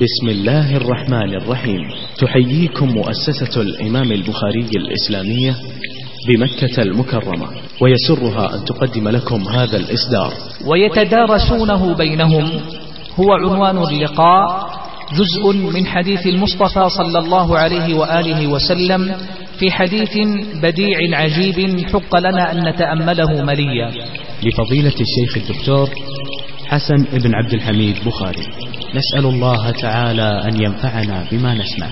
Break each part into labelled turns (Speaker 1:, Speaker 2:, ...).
Speaker 1: بسم الله الرحمن الرحيم. تحييكم مؤسسة الإمام البخاري الإسلامية بمكة المكرمة ويسرها أن تقدم لكم هذا الإصدار.
Speaker 2: ويتدارسونه بينهم هو عنوان اللقاء جزء من حديث المصطفى صلى الله عليه وآله وسلم في حديث بديع عجيب حق لنا أن نتأمله مليا.
Speaker 1: لفضيلة الشيخ الدكتور حسن بن عبد الحميد بخاري. نسأل الله تعالى أن ينفعنا بما نسمع.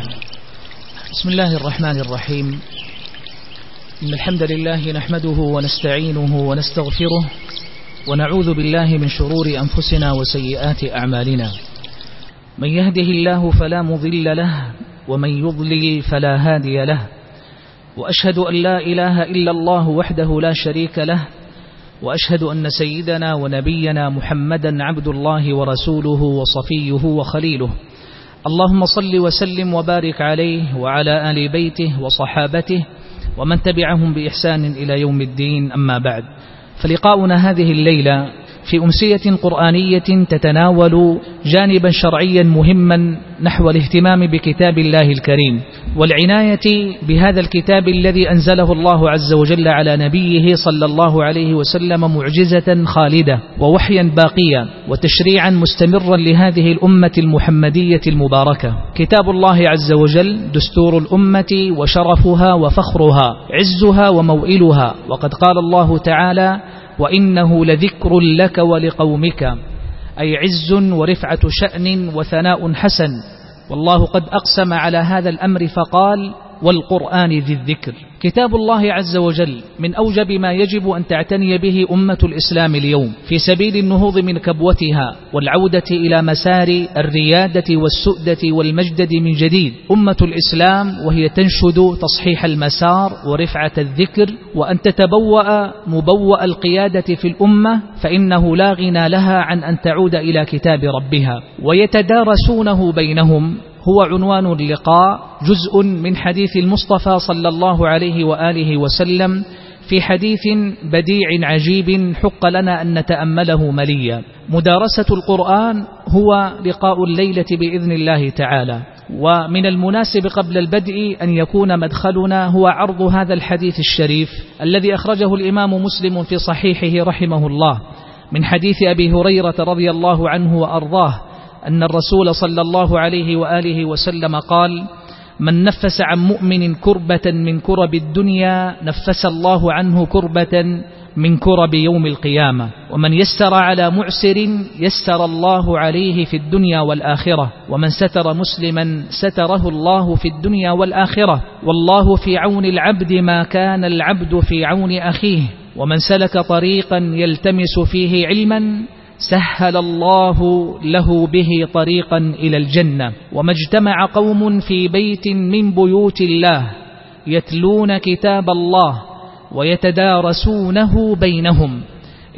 Speaker 2: بسم الله الرحمن الرحيم. إن الحمد لله نحمده ونستعينه ونستغفره ونعوذ بالله من شرور أنفسنا وسيئات أعمالنا. من يهده الله فلا مضل له ومن يضلل فلا هادي له. وأشهد أن لا إله إلا الله وحده لا شريك له وأشهد أن سيدنا ونبينا محمدا عبد الله ورسوله وصفيه وخليله. اللهم صل وسلم وبارك عليه وعلى آل بيته وصحابته ومن تبعهم بإحسان إلى يوم الدين. أما بعد فلقاؤنا هذه الليلة في أمسية قرآنية تتناول جانبا شرعيا مهما نحو الاهتمام بكتاب الله الكريم والعناية بهذا الكتاب الذي أنزله الله عز وجل على نبيه صلى الله عليه وسلم معجزة خالدة ووحيا باقيا وتشريعا مستمرا لهذه الأمة المحمدية المباركة. كتاب الله عز وجل دستور الأمة وشرفها وفخرها عزها وموئلها وقد قال الله تعالى وإنه لذكر لك ولقومك أي عز ورفعة شأن وثناء حسن. والله قد أقسم على هذا الأمر فقال والقرآن ذي الذكر. كتاب الله عز وجل من أوجب ما يجب أن تعتني به أمة الإسلام اليوم في سبيل النهوض من كبوتها والعودة إلى مسار الريادة والسؤدة والمجدد من جديد. أمة الإسلام وهي تنشد تصحيح المسار ورفعة الذكر وأن تتبوأ مبوأ القيادة في الأمة فإنه لا غنى لها عن أن تعود إلى كتاب ربها. ويتدارسونه بينهم هو عنوان اللقاء جزء من حديث المصطفى صلى الله عليه وآله وسلم في حديث بديع عجيب حق لنا أن نتأمله مليا. مدارسة القرآن هو لقاء الليلة بإذن الله تعالى. ومن المناسب قبل البدء أن يكون مدخلنا هو عرض هذا الحديث الشريف الذي أخرجه الإمام مسلم في صحيحه رحمه الله من حديث أبي هريرة رضي الله عنه وأرضاه. أن الرسول صلى الله عليه وآله وسلم قال من نفس عن مؤمن كربة من كرب الدنيا نفس الله عنه كربة من كرب يوم القيامة. ومن يسر على معسر يسر الله عليه في الدنيا والآخرة. ومن ستر مسلما ستره الله في الدنيا والآخرة. والله في عون العبد ما كان العبد في عون أخيه. ومن سلك طريقا يلتمس فيه علما سهل الله له به طريقا إلى الجنة. وما اجتمع قوم في بيت من بيوت الله يتلون كتاب الله ويتدارسونه بينهم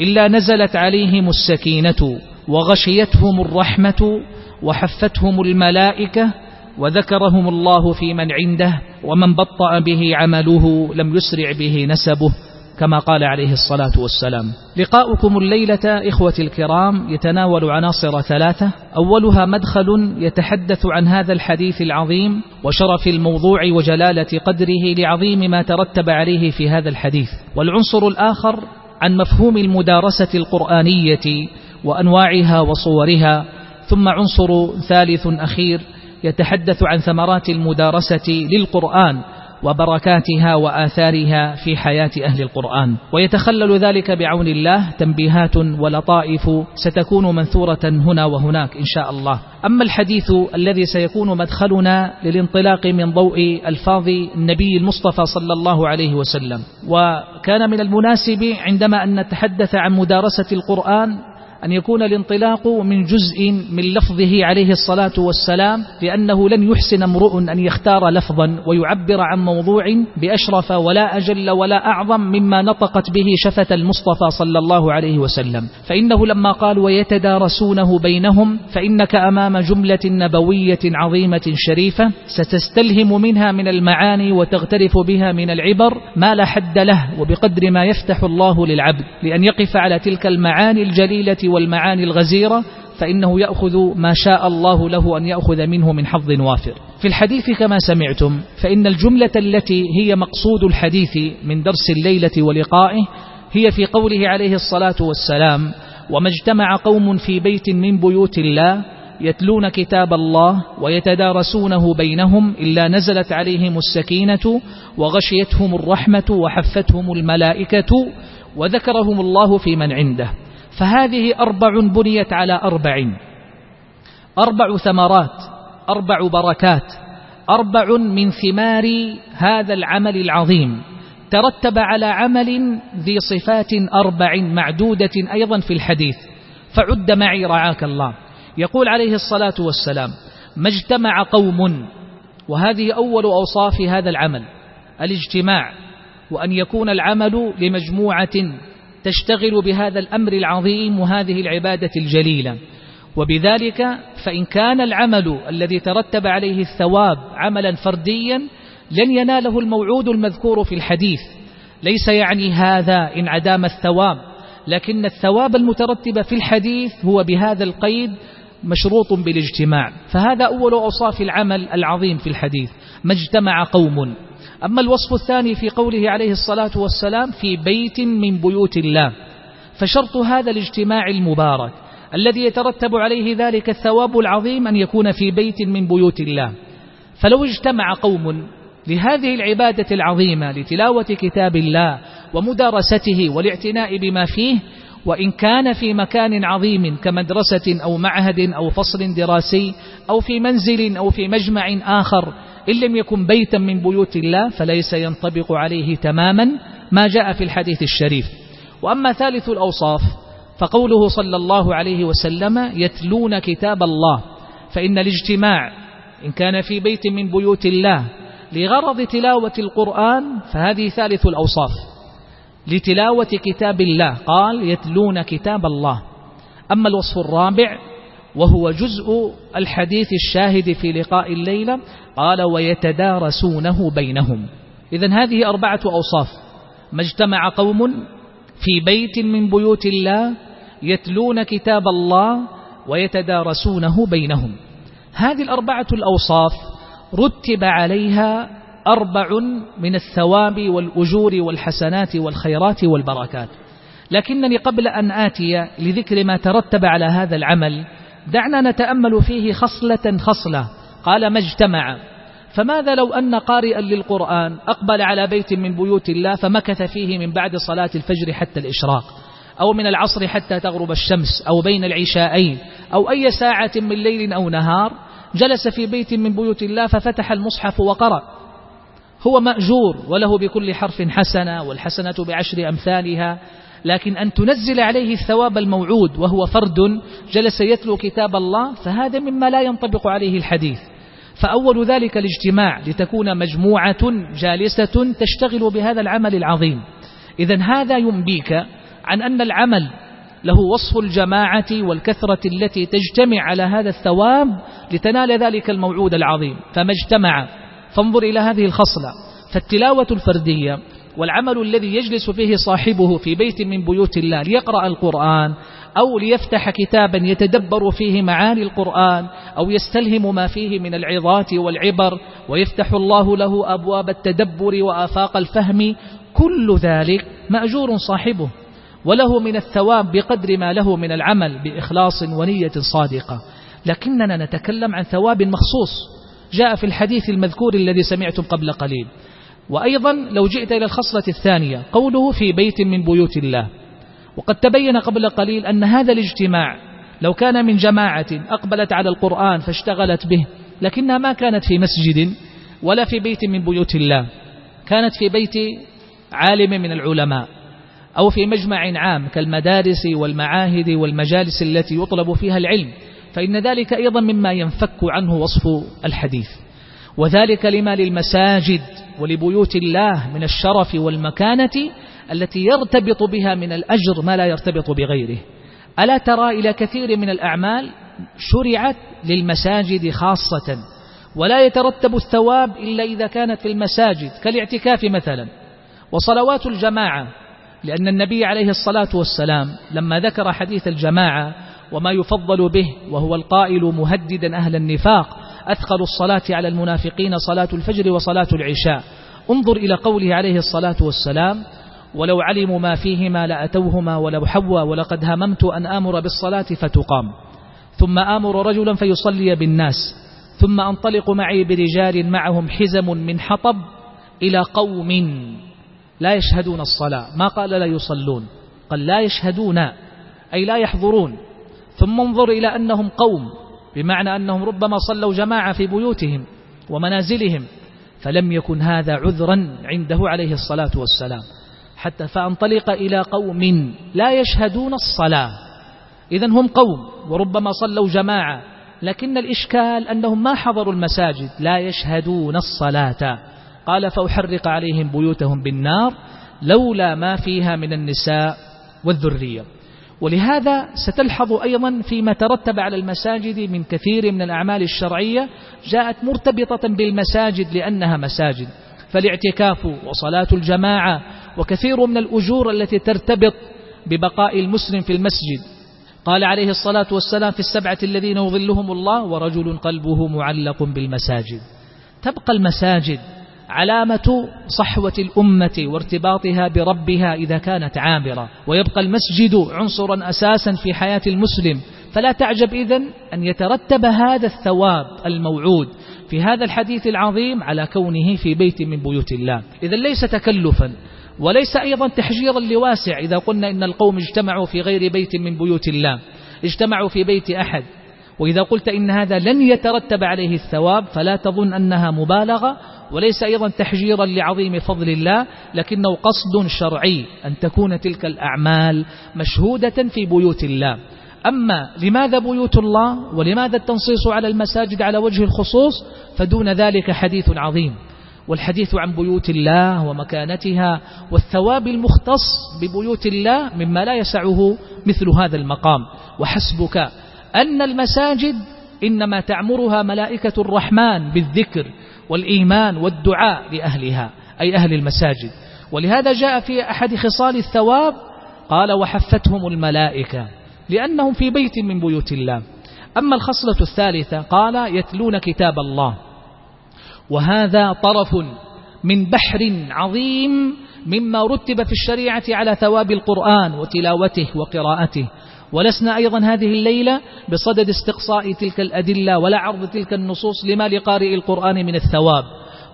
Speaker 2: إلا نزلت عليهم السكينة وغشيتهم الرحمة وحفتهم الملائكة وذكرهم الله في من عنده ومن بطأ به عمله لم يسرع به نسبه. كما قال عليه الصلاة والسلام. لقاؤكم الليلة إخوة الكرام يتناول عناصر ثلاثة. أولها مدخل يتحدث عن هذا الحديث العظيم وشرف الموضوع وجلالة قدره لعظيم ما ترتب عليه في هذا الحديث. والعنصر الآخر عن مفهوم المدارسة القرآنية وأنواعها وصورها. ثم عنصر ثالث أخير يتحدث عن ثمرات المدارسة للقرآن وبركاتها وآثارها في حياة أهل القرآن. ويتخلل ذلك بعون الله تنبيهات ولطائف ستكون منثورة هنا وهناك إن شاء الله. أما الحديث الذي سيكون مدخلنا للانطلاق من ضوء ألفاظ النبي المصطفى صلى الله عليه وسلم. وكان من المناسب عندما أن نتحدث عن مدارسة القرآن أن يكون الانطلاق من جزء من لفظه عليه الصلاة والسلام لأنه لن يحسن امرؤ أن يختار لفظا ويعبر عن موضوع بأشرف ولا أجل ولا أعظم مما نطقت به شفة المصطفى صلى الله عليه وسلم. فإنه لما قال ويتدارسونه بينهم فإنك أمام جملة نبوية عظيمة شريفة ستستلهم منها من المعاني وتغترف بها من العبر ما لا حد له وبقدر ما يفتح الله للعبد لأن يقف على تلك المعاني الجليلة والمعاني الغزيرة فإنه يأخذ ما شاء الله له أن يأخذ منه من حظ وافر. في الحديث كما سمعتم فإن الجملة التي هي مقصود الحديث من درس الليلة ولقائه هي في قوله عليه الصلاة والسلام وما اجتمع قوم في بيت من بيوت الله يتلون كتاب الله ويتدارسونه بينهم إلا نزلت عليهم السكينة وغشيتهم الرحمة وحفتهم الملائكة وذكرهم الله في من عنده. فهذه أربع بنيت على أربع أربع ثمرات أربع بركات أربع من ثمار هذا العمل العظيم. ترتب على عمل ذي صفات أربع معدودة أيضا في الحديث. فعد معي رعاك الله. يقول عليه الصلاة والسلام ما اجتمع قوم وهذه أول أوصاف هذا العمل الاجتماع وأن يكون العمل لمجموعة تشتغل بهذا الأمر العظيم وهذه العبادة الجليلة. وبذلك فإن كان العمل الذي ترتب عليه الثواب عملا فرديا لن يناله الموعود المذكور في الحديث. ليس يعني هذا إن عدام الثواب لكن الثواب المترتب في الحديث هو بهذا القيد مشروط بالاجتماع. فهذا أول أوصاف العمل العظيم في الحديث. ما اجتمع قوم. أما الوصف الثاني في قوله عليه الصلاة والسلام في بيت من بيوت الله فشرط هذا الاجتماع المبارك الذي يترتب عليه ذلك الثواب العظيم أن يكون في بيت من بيوت الله. فلو اجتمع قوم لهذه العبادة العظيمة لتلاوة كتاب الله ومدارسته والاعتناء بما فيه وإن كان في مكان عظيم كمدرسة أو معهد أو فصل دراسي أو في منزل أو في مجمع آخر إن لم يكن بيتا من بيوت الله فليس ينطبق عليه تماما ما جاء في الحديث الشريف. وأما ثالث الأوصاف فقوله صلى الله عليه وسلم يتلون كتاب الله فإن الاجتماع إن كان في بيت من بيوت الله لغرض تلاوة القرآن فهذه ثالث الأوصاف. لتلاوة كتاب الله قال يتلون كتاب الله. أما الوصف الرابع وهو جزء الحديث الشاهد في لقاء الليلة قال ويتدارسونه بينهم. إذا هذه أربعة أوصاف. ما اجتمع قوم في بيت من بيوت الله يتلون كتاب الله ويتدارسونه بينهم. هذه الأربعة الأوصاف رتب عليها أربع من الثواب والأجور والحسنات والخيرات والبركات. لكنني قبل أن آتي لذكر ما ترتب على هذا العمل دعنا نتأمل فيه خصلة خصلة. قال ما اجتمع. فماذا لو أن قارئا للقرآن أقبل على بيت من بيوت الله فمكث فيه من بعد صلاة الفجر حتى الإشراق أو من العصر حتى تغرب الشمس أو بين العشاءين أو أي ساعة من ليل أو نهار جلس في بيت من بيوت الله ففتح المصحف وقرأ. هو مأجور وله بكل حرف حسنة والحسنة بعشر أمثالها. لكن أن تنزل عليه الثواب الموعود وهو فرد جلس يتلو كتاب الله فهذا مما لا ينطبق عليه الحديث. فأول ذلك الاجتماع لتكون مجموعة جالسة تشتغل بهذا العمل العظيم. إذا هذا ينبيك عن أن العمل له وصف الجماعة والكثرة التي تجتمع على هذا الثواب لتنال ذلك الموعود العظيم. فما اجتمع فانظر إلى هذه الخصلة. فالتلاوة الفردية والعمل الذي يجلس فيه صاحبه في بيت من بيوت الله ليقرأ القرآن أو ليفتح كتابا يتدبر فيه معاني القرآن أو يستلهم ما فيه من العظات والعبر ويفتح الله له أبواب التدبر وآفاق الفهم كل ذلك مأجور صاحبه وله من الثواب بقدر ما له من العمل بإخلاص ونية صادقة لكننا نتكلم عن ثواب مخصوص جاء في الحديث المذكور الذي سمعتم قبل قليل وأيضا لو جئت إلى الخصلة الثانية قوله في بيت من بيوت الله. وقد تبين قبل قليل أن هذا الاجتماع لو كان من جماعة أقبلت على القرآن فاشتغلت به لكنها ما كانت في مسجد ولا في بيت من بيوت الله. كانت في بيت عالم من العلماء أو في مجمع عام كالمدارس والمعاهد والمجالس التي يطلب فيها العلم. فإن ذلك أيضا مما ينفك عنه وصف الحديث. وذلك لما للمساجد ولبيوت الله من الشرف والمكانة التي يرتبط بها من الأجر ما لا يرتبط بغيره. ألا ترى إلى كثير من الأعمال شرعت للمساجد خاصة ولا يترتب الثواب إلا إذا كانت في المساجد كالاعتكاف مثلا. وصلوات الجماعة لأن النبي عليه الصلاة والسلام لما ذكر حديث الجماعة وما يفضل به وهو القائل مهددا أهل النفاق أثقل الصلاة على المنافقين صلاة الفجر وصلاة العشاء. انظر إلى قوله عليه الصلاة والسلام ولو علموا ما فيهما لأتوهما ولو حوى ولقد هممت أن آمر بالصلاة فتقام. ثم آمر رجلا فيصلي بالناس. ثم أنطلق معي برجال معهم حزم من حطب إلى قوم لا يشهدون الصلاة. ما قال لا يصلون؟ قال لا يشهدون أي لا يحضرون. ثم انظر إلى أنهم قوم. بمعنى أنهم ربما صلوا جماعة في بيوتهم ومنازلهم فلم يكن هذا عذرا عنده عليه الصلاة والسلام. حتى فأنطلق إلى قوم لا يشهدون الصلاة. إذا هم قوم وربما صلوا جماعة لكن الإشكال أنهم ما حضروا المساجد لا يشهدون الصلاة. قال فأحرق عليهم بيوتهم بالنار لولا ما فيها من النساء والذرية. ولهذا ستلحظ أيضا فيما ترتب على المساجد من كثير من الأعمال الشرعية جاءت مرتبطة بالمساجد لأنها مساجد. فالاعتكاف وصلاة الجماعة وكثير من الأجور التي ترتبط ببقاء المسلم في المسجد. قال عليه الصلاة والسلام في السبعة الذين يظلهم الله ورجل قلبه معلق بالمساجد. تبقى المساجد علامة صحوة الأمة وارتباطها بربها إذا كانت عامرة. ويبقى المسجد عنصرا أساسا في حياة المسلم. فلا تعجب إذن أن يترتب هذا الثواب الموعود في هذا الحديث العظيم على كونه في بيت من بيوت الله. إذا ليس تكلفا وليس أيضا تحجيرا لواسع إذا قلنا إن القوم اجتمعوا في غير بيت من بيوت الله. اجتمعوا في بيت أحد. وإذا قلت إن هذا لن يترتب عليه الثواب فلا تظن أنها مبالغة وليس أيضا تحجيرا لعظيم فضل الله لكنه قصد شرعي أن تكون تلك الأعمال مشهودة في بيوت الله. أما لماذا بيوت الله ولماذا التنصيص على المساجد على وجه الخصوص فدون ذلك حديث عظيم. والحديث عن بيوت الله ومكانتها والثواب المختص ببيوت الله مما لا يسعه مثل هذا المقام. وحسبك أن المساجد إنما تعمرها ملائكة الرحمن بالذكر والإيمان والدعاء لأهلها أي أهل المساجد. ولهذا جاء في أحد خصال الثواب قال وحفتهم الملائكة لأنهم في بيت من بيوت الله. أما الخصلة الثالثة قال يتلون كتاب الله وهذا طرف من بحر عظيم مما رتب في الشريعة على ثواب القرآن وتلاوته وقراءته. ولسنا أيضا هذه الليلة بصدد استقصاء تلك الأدلة ولا عرض تلك النصوص لما لقارئ القرآن من الثواب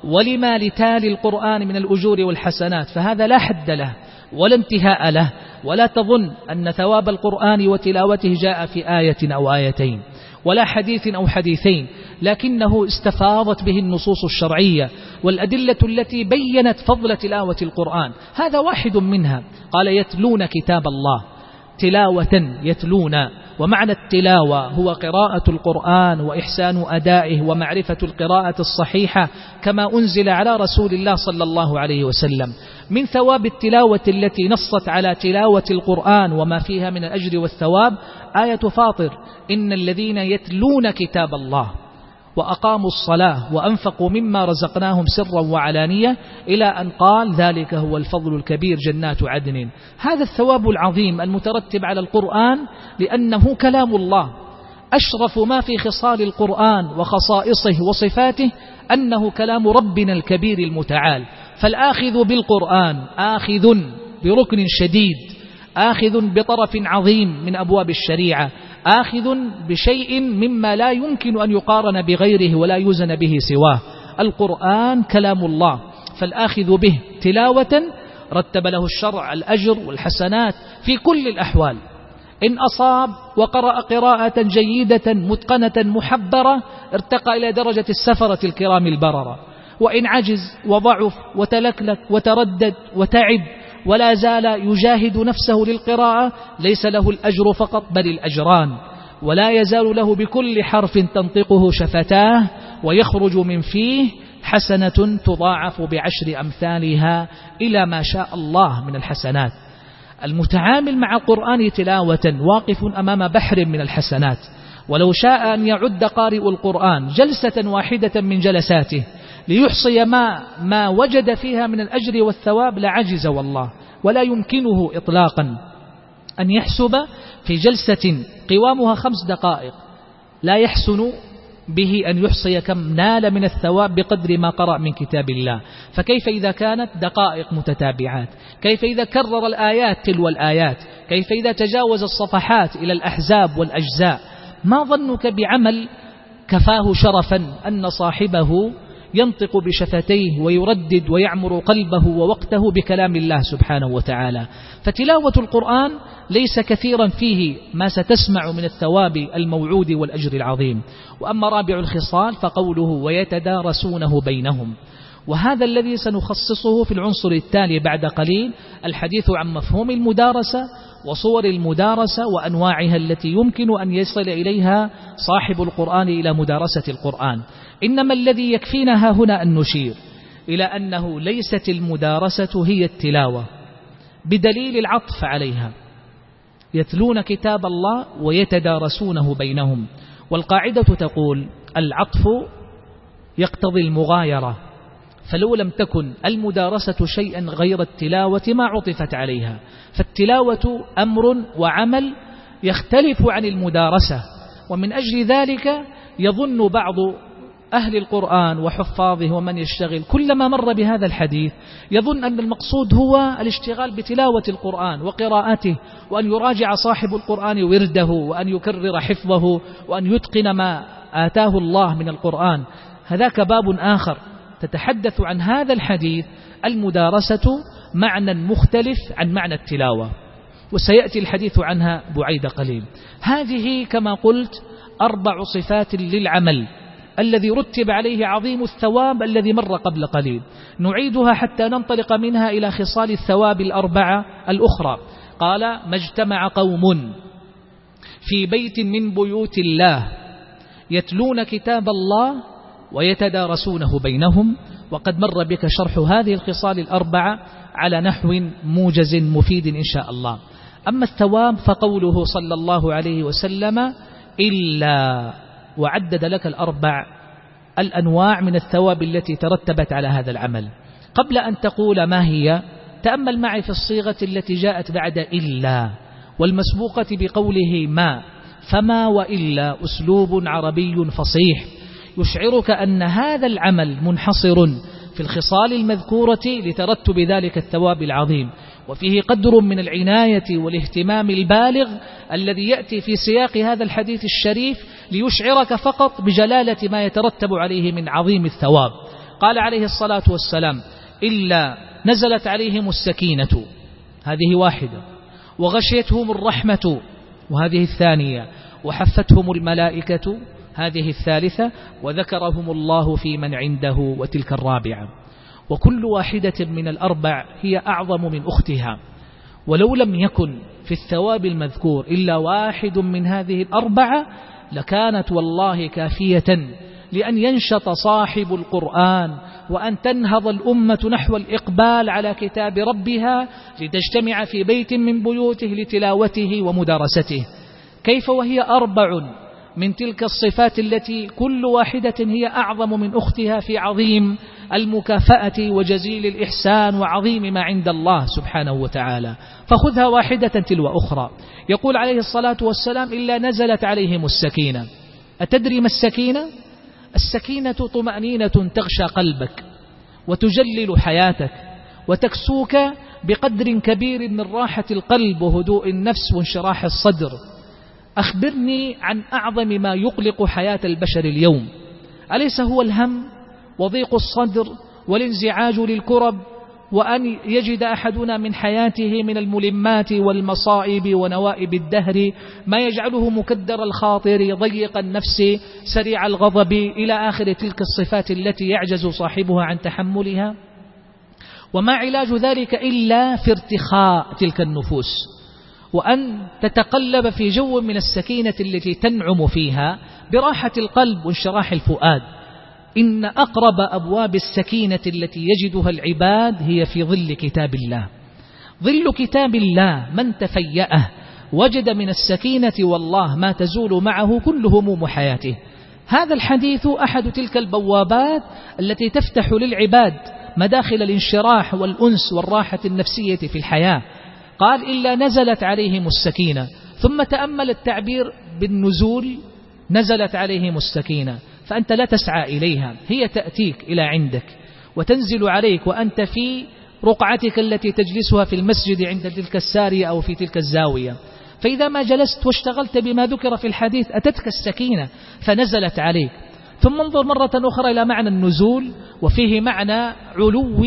Speaker 2: ولما لتالي القرآن من الأجور والحسنات فهذا لا حد له ولا انتهاء له ولا تظن أن ثواب القرآن وتلاوته جاء في آية أو آيتين ولا حديث أو حديثين لكنه استفاضت به النصوص الشرعية والأدلة التي بينت فضل تلاوة القرآن هذا واحد منها قال يتلون كتاب الله. تلاوة يتلون ومعنى التلاوة هو قراءة القرآن وإحسان أدائه ومعرفة القراءة الصحيحة كما أنزل على رسول الله صلى الله عليه وسلم. من ثواب التلاوة التي نصت على تلاوة القرآن وما فيها من الأجر والثواب آية فاطر إن الذين يتلون كتاب الله. وأقاموا الصلاة وأنفقوا مما رزقناهم سرا وعلانية إلى أن قال ذلك هو الفضل الكبير جنات عدن. هذا الثواب العظيم المترتب على القرآن لأنه كلام الله. أشرف ما في خصال القرآن وخصائصه وصفاته أنه كلام ربنا الكبير المتعال. فالآخذ بالقرآن آخذ بركن شديد. آخذ بطرف عظيم من أبواب الشريعة آخذ بشيء مما لا يمكن أن يقارن بغيره ولا يوزن به سواه. القرآن كلام الله فالآخذ به تلاوة رتب له الشرع الأجر والحسنات في كل الأحوال. إن أصاب وقرأ قراءة جيدة متقنة محبرة ارتقى إلى درجة السفرة الكرام البررة. وإن عجز وضعف وتلكلك وتردد وتعب ولا زال يجاهد نفسه للقراءة ليس له الأجر فقط بل الأجران. ولا يزال له بكل حرف تنطقه شفتاه ويخرج من فيه حسنة تضاعف بعشر أمثالها إلى ما شاء الله من الحسنات. المتعامل مع القرآن تلاوة واقف أمام بحر من الحسنات. ولو شاء أن يعد قارئ القرآن جلسة واحدة من جلساته ليحصي ما, ما وجد فيها من الأجر والثواب لعجز والله ولا يمكنه إطلاقا. أن يحسب في جلسة قوامها خمس دقائق لا يحسن به أن يحصي كم نال من الثواب بقدر ما قرأ من كتاب الله. فكيف إذا كانت دقائق متتابعات؟ كيف إذا كرر الآيات تلو الآيات؟ كيف إذا تجاوز الصفحات إلى الأحزاب والأجزاء؟ ما ظنك بعمل كفاه شرفا أن صاحبه ينطق بشفتيه ويردد ويعمر قلبه ووقته بكلام الله سبحانه وتعالى. فتلاوة القرآن ليس كثيرا فيه ما ستسمع من الثواب الموعود والأجر العظيم. وأما رابع الخصال فقوله ويتدارسونه بينهم. وهذا الذي سنخصصه في العنصر التالي بعد قليل الحديث عن مفهوم المدارسة وصور المدارسة وأنواعها التي يمكن أن يصل إليها صاحب القرآن إلى مدارسة القرآن. إنما الذي يكفينا هنا أن نشير إلى أنه ليست المدارسة هي التلاوة بدليل العطف عليها. يتلون كتاب الله ويتدارسونه بينهم والقاعدة تقول العطف يقتضي المغايرة فلو لم تكن المدارسة شيئا غير التلاوة ما عطفت عليها. فالتلاوة أمر وعمل يختلف عن المدارسة ومن أجل ذلك يظن بعض أهل القرآن وحفاظه ومن يشتغل كلما مر بهذا الحديث يظن أن المقصود هو الاشتغال بتلاوة القرآن وقراءته وأن يراجع صاحب القرآن ورده وأن يكرر حفظه وأن يتقن ما آتاه الله من القرآن. هذاك باب آخر. تتحدث عن هذا الحديث المدارسة معنى مختلف عن معنى التلاوة. وسيأتي الحديث عنها بعيد قليل. هذه كما قلت أربع صفات للعمل. الذي رتب عليه عظيم الثواب الذي مر قبل قليل. نعيدها حتى ننطلق منها إلى خصال الثواب الأربعة الأخرى. قال ما اجتمع قوم في بيت من بيوت الله يتلون كتاب الله ويتدارسونه بينهم وقد مر بك شرح هذه الخصال الأربعة على نحو موجز مفيد إن شاء الله. أما الثواب فقوله صلى الله عليه وسلم إلا وعدد لك الأربع الأنواع من الثواب التي ترتبت على هذا العمل. قبل أن تقول ما هي تأمل معي في الصيغة التي جاءت بعد إلا والمسبوقة بقوله ما فما وإلا أسلوب عربي فصيح يشعرك أن هذا العمل منحصر في الخصال المذكورة لترتب ذلك الثواب العظيم. وفيه قدر من العناية والاهتمام البالغ الذي يأتي في سياق هذا الحديث الشريف ليشعرك فقط بجلالة ما يترتب عليه من عظيم الثواب. قال عليه الصلاة والسلام إلا نزلت عليهم السكينة. هذه واحدة. وغشيتهم الرحمة. وهذه الثانية وحفتهم الملائكة. هذه الثالثة وذكرهم الله في من عنده وتلك الرابعة. وكل واحدة من الأربع هي أعظم من أختها. ولو لم يكن في الثواب المذكور إلا واحد من هذه الأربعة لكانت والله كافية لأن ينشط صاحب القرآن وأن تنهض الأمة نحو الإقبال على كتاب ربها لتجتمع في بيت من بيوته لتلاوته ومدارسته. كيف وهي أربع؟ من تلك الصفات التي كل واحدة هي أعظم من أختها في عظيم المكافأة وجزيل الإحسان وعظيم ما عند الله سبحانه وتعالى. فخذها واحدة تلو أخرى. يقول عليه الصلاة والسلام إلا نزلت عليهم السكينة. أتدري ما السكينة؟ السكينة طمأنينة تغشى قلبك وتجلل حياتك وتكسوك بقدر كبير من راحة القلب وهدوء النفس وانشراح الصدر. أخبرني عن أعظم ما يقلق حياة البشر اليوم. أليس هو الهم وضيق الصدر والانزعاج للكرب وأن يجد أحدنا من حياته من الملمات والمصائب ونوائب الدهر ما يجعله مكدر الخاطر ضيق النفس سريع الغضب إلى آخر تلك الصفات التي يعجز صاحبها عن تحملها؟ وما علاج ذلك إلا في ارتخاء تلك النفوس. وأن تتقلب في جو من السكينة التي تنعم فيها براحة القلب وانشراح الفؤاد. إن أقرب أبواب السكينة التي يجدها العباد هي في ظل كتاب الله. ظل كتاب الله من تفيأه. وجد من السكينة والله ما تزول معه كل هموم حياته هذا الحديث أحد تلك البوابات التي تفتح للعباد مداخل الانشراح والأنس والراحة النفسية في الحياة. قال إلا نزلت عليهم السكينة. ثم تأمل التعبير بالنزول نزلت عليهم السكينة. فأنت لا تسعى إليها. هي تأتيك إلى عندك وتنزل عليك وأنت في رقعتك التي تجلسها في المسجد عند تلك السارية أو في تلك الزاوية. فإذا ما جلست واشتغلت بما ذكر في الحديث أتتك السكينة فنزلت عليك. ثم انظر مرة أخرى إلى معنى النزول وفيه معنى علو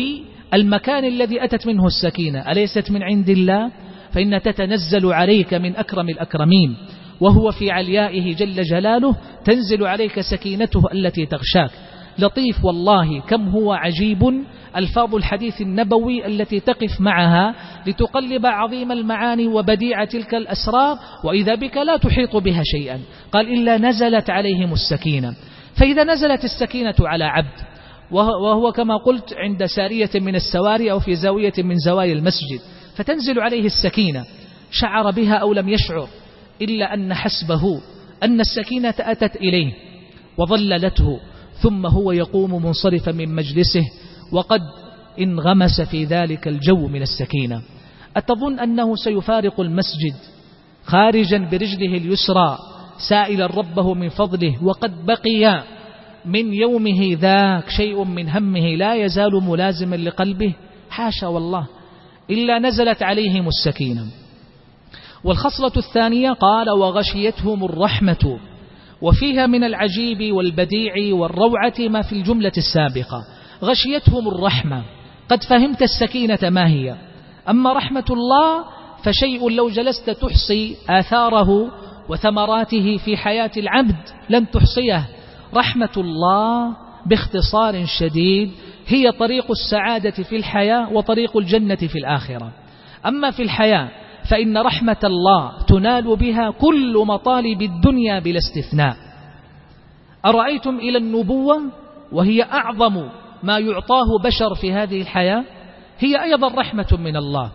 Speaker 2: المكان الذي أتت منه السكينة أليست من عند الله؟ فإن تتنزل عليك من أكرم الأكرمين وهو في عليائه جل جلاله تنزل عليك سكينته التي تغشاك. لطيف والله كم هو عجيب الفاظ الحديث النبوي التي تقف معها لتقلب عظيم المعاني وبديع تلك الأسرار وإذا بك لا تحيط بها شيئا. قال إلا نزلت عليهم السكينة. فإذا نزلت السكينة على عبد وهو كما قلت عند سارية من السواري أو في زاوية من زوايا المسجد فتنزل عليه السكينة شعر بها أو لم يشعر إلا أن حسبه أن السكينة أتت إليه وظللته ثم هو يقوم منصرفا من مجلسه وقد انغمس في ذلك الجو من السكينة. أتظن أنه سيفارق المسجد خارجا برجله اليسرى سائلا ربه من فضله وقد بقي من يومه ذاك شيء من همه لا يزال ملازما لقلبه. حاشا والله إلا نزلت عليهم السكينة. والخصلة الثانية قال وغشيتهم الرحمة وفيها من العجيب والبديع والروعة ما في الجملة السابقة. غشيتهم الرحمة قد فهمت السكينة ما هي. أما رحمة الله فشيء لو جلست تحصي آثاره وثمراته في حياة العبد لن تحصيه. رحمة الله باختصار شديد هي طريق السعادة في الحياة وطريق الجنة في الآخرة. أما في الحياة فإن رحمة الله تنال بها كل مطالب الدنيا بلا استثناء. أرأيتم إلى النبوة وهي أعظم ما يعطاه بشر في هذه الحياة؟ هي أيضا رحمة من الله.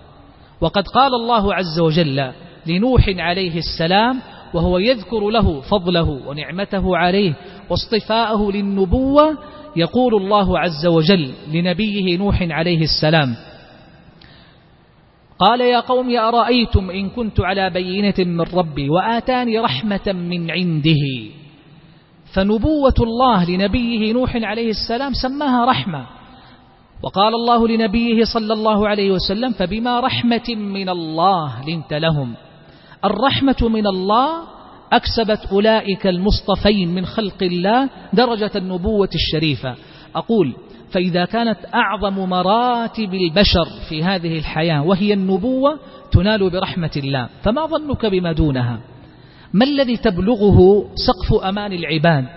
Speaker 2: وقد قال الله عز وجل لنوح عليه السلام وهو يذكر له فضله ونعمته عليه واصطفاءه للنبوة يقول الله عز وجل لنبيه نوح عليه السلام قال يا قوم أرأيتم إن كنت على بينة من ربي وآتاني رحمة من عنده؟ فنبوة الله لنبيه نوح عليه السلام سماها رحمة. وقال الله لنبيه صلى الله عليه وسلم فبما رحمة من الله لنت لهم. الرحمة من الله أكسبت أولئك المصطفين من خلق الله درجة النبوة الشريفة. أقول فإذا كانت أعظم مراتب البشر في هذه الحياة وهي النبوة تنال برحمة الله. فما ظنك بما دونها؟ ما الذي تبلغه سقف أمان العباد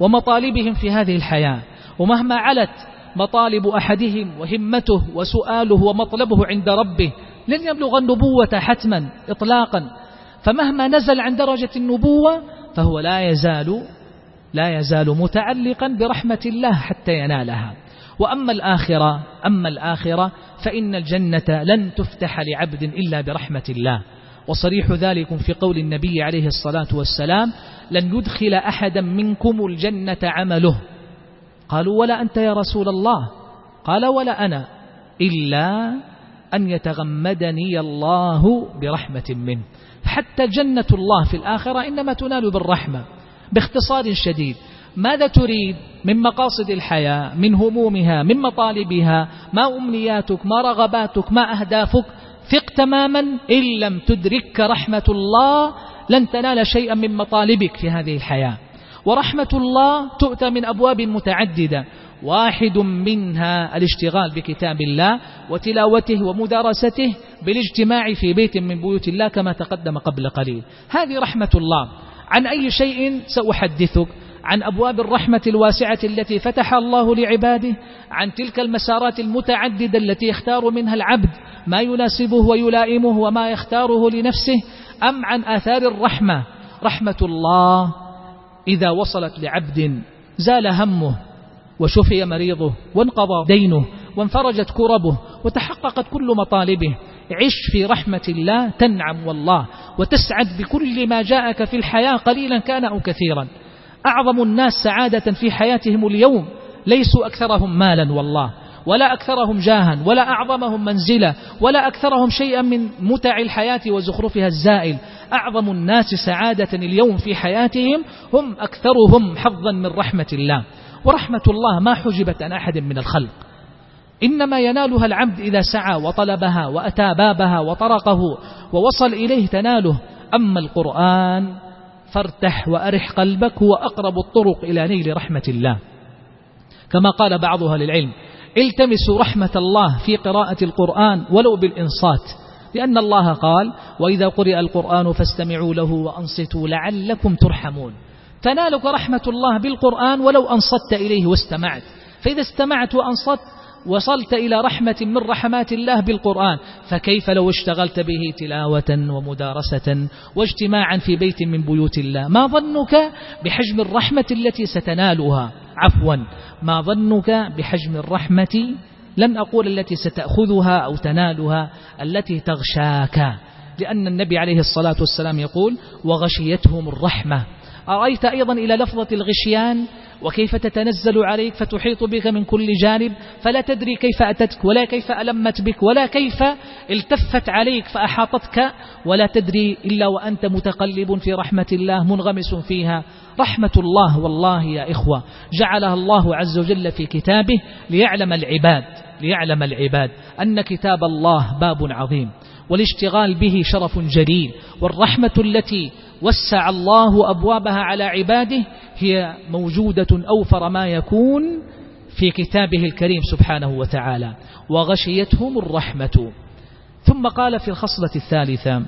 Speaker 2: ومطالبهم في هذه الحياة؟ ومهما علت مطالب أحدهم وهمته وسؤاله ومطلبه عند ربه لن يبلغ النبوة حتما إطلاقا. فمهما نزل عن درجة النبوة فهو لا يزال لا يزال متعلقا برحمة الله حتى ينالها. وأما الآخرة أما الآخرة فإن الجنة لن تفتح لعبد إلا برحمة الله. وصريح ذلك في قول النبي عليه الصلاة والسلام لن يدخل أحدا منكم الجنة عمله. قالوا ولا أنت يا رسول الله. قال ولا أنا إلا أن يتغمدني الله برحمة منه. حتى جنة الله في الآخرة إنما تنال بالرحمة باختصار شديد. ماذا تريد؟ من مقاصد الحياة من همومها من مطالبها ما أمنياتك ما رغباتك ما أهدافك؟ ثق تماما إن لم تدرك رحمة الله لن تنال شيئا من مطالبك في هذه الحياة. ورحمة الله تؤتى من أبواب متعددة. واحد منها الاشتغال بكتاب الله وتلاوته ومدارسته بالاجتماع في بيت من بيوت الله كما تقدم قبل قليل. هذه رحمة الله. عن أي شيء سأحدثك؟ عن أبواب الرحمة الواسعة التي فتح الله لعباده؟ عن تلك المسارات المتعددة التي يختار منها العبد ما يناسبه ويلائمه وما يختاره لنفسه؟ أم عن آثار الرحمة؟ رحمة الله إذا وصلت لعبد زال همه وشفي مريضه وانقضى دينه وانفرجت كربه وتحققت كل مطالبه. عش في رحمة الله تنعم والله وتسعد بكل ما جاءك في الحياة قليلا كان أو كثيرا. أعظم الناس سعادة في حياتهم اليوم ليسوا أكثرهم مالا والله ولا أكثرهم جاها ولا أعظمهم منزلة ولا أكثرهم شيئا من متع الحياة وزخرفها الزائل. أعظم الناس سعادة اليوم في حياتهم هم أكثرهم حظا من رحمة الله. ورحمة الله ما حجبت عن أحد من الخلق. إنما ينالها العبد إذا سعى وطلبها وأتى بابها وطرقه ووصل إليه تناله. أما القرآن فارتح وأرح قلبك هو أقرب الطرق إلى نيل رحمة الله. كما قال بعضها للعلم التمسوا رحمة الله في قراءة القرآن ولو بالإنصات لأن الله قال وإذا قرئ القرآن فاستمعوا له وأنصتوا لعلكم ترحمون. تنالك رحمة الله بالقرآن ولو أنصت إليه واستمعت. فإذا استمعت وأنصت وصلت إلى رحمة من رحمات الله بالقرآن فكيف لو اشتغلت به تلاوة ومدارسة واجتماعا في بيت من بيوت الله؟ ما ظنك بحجم الرحمة التي ستنالها؟ عفوا. ما ظنك بحجم الرحمة لن أقول التي ستأخذها أو تنالها التي تغشاك؟ لأن النبي عليه الصلاة والسلام يقول وغشيتهم الرحمة. أرأيت أيضا إلى لفظة الغشيان؟ وكيف تتنزل عليك فتحيط بك من كل جانب؟ فلا تدري كيف أتتك ولا كيف ألمت بك ولا كيف التفت عليك فأحاطتك ولا تدري إلا وأنت متقلب في رحمة الله منغمس فيها. رحمة الله والله يا إخوة جعلها الله عز وجل في كتابه ليعلم العباد ليعلم العباد أن كتاب الله باب عظيم. والاشتغال به شرف جليل. والرحمة التي وسع الله أبوابها على عباده هي موجودة أوفر ما يكون في كتابه الكريم سبحانه وتعالى. وغشيتهم الرحمة. ثم قال في الخصلة الثالثة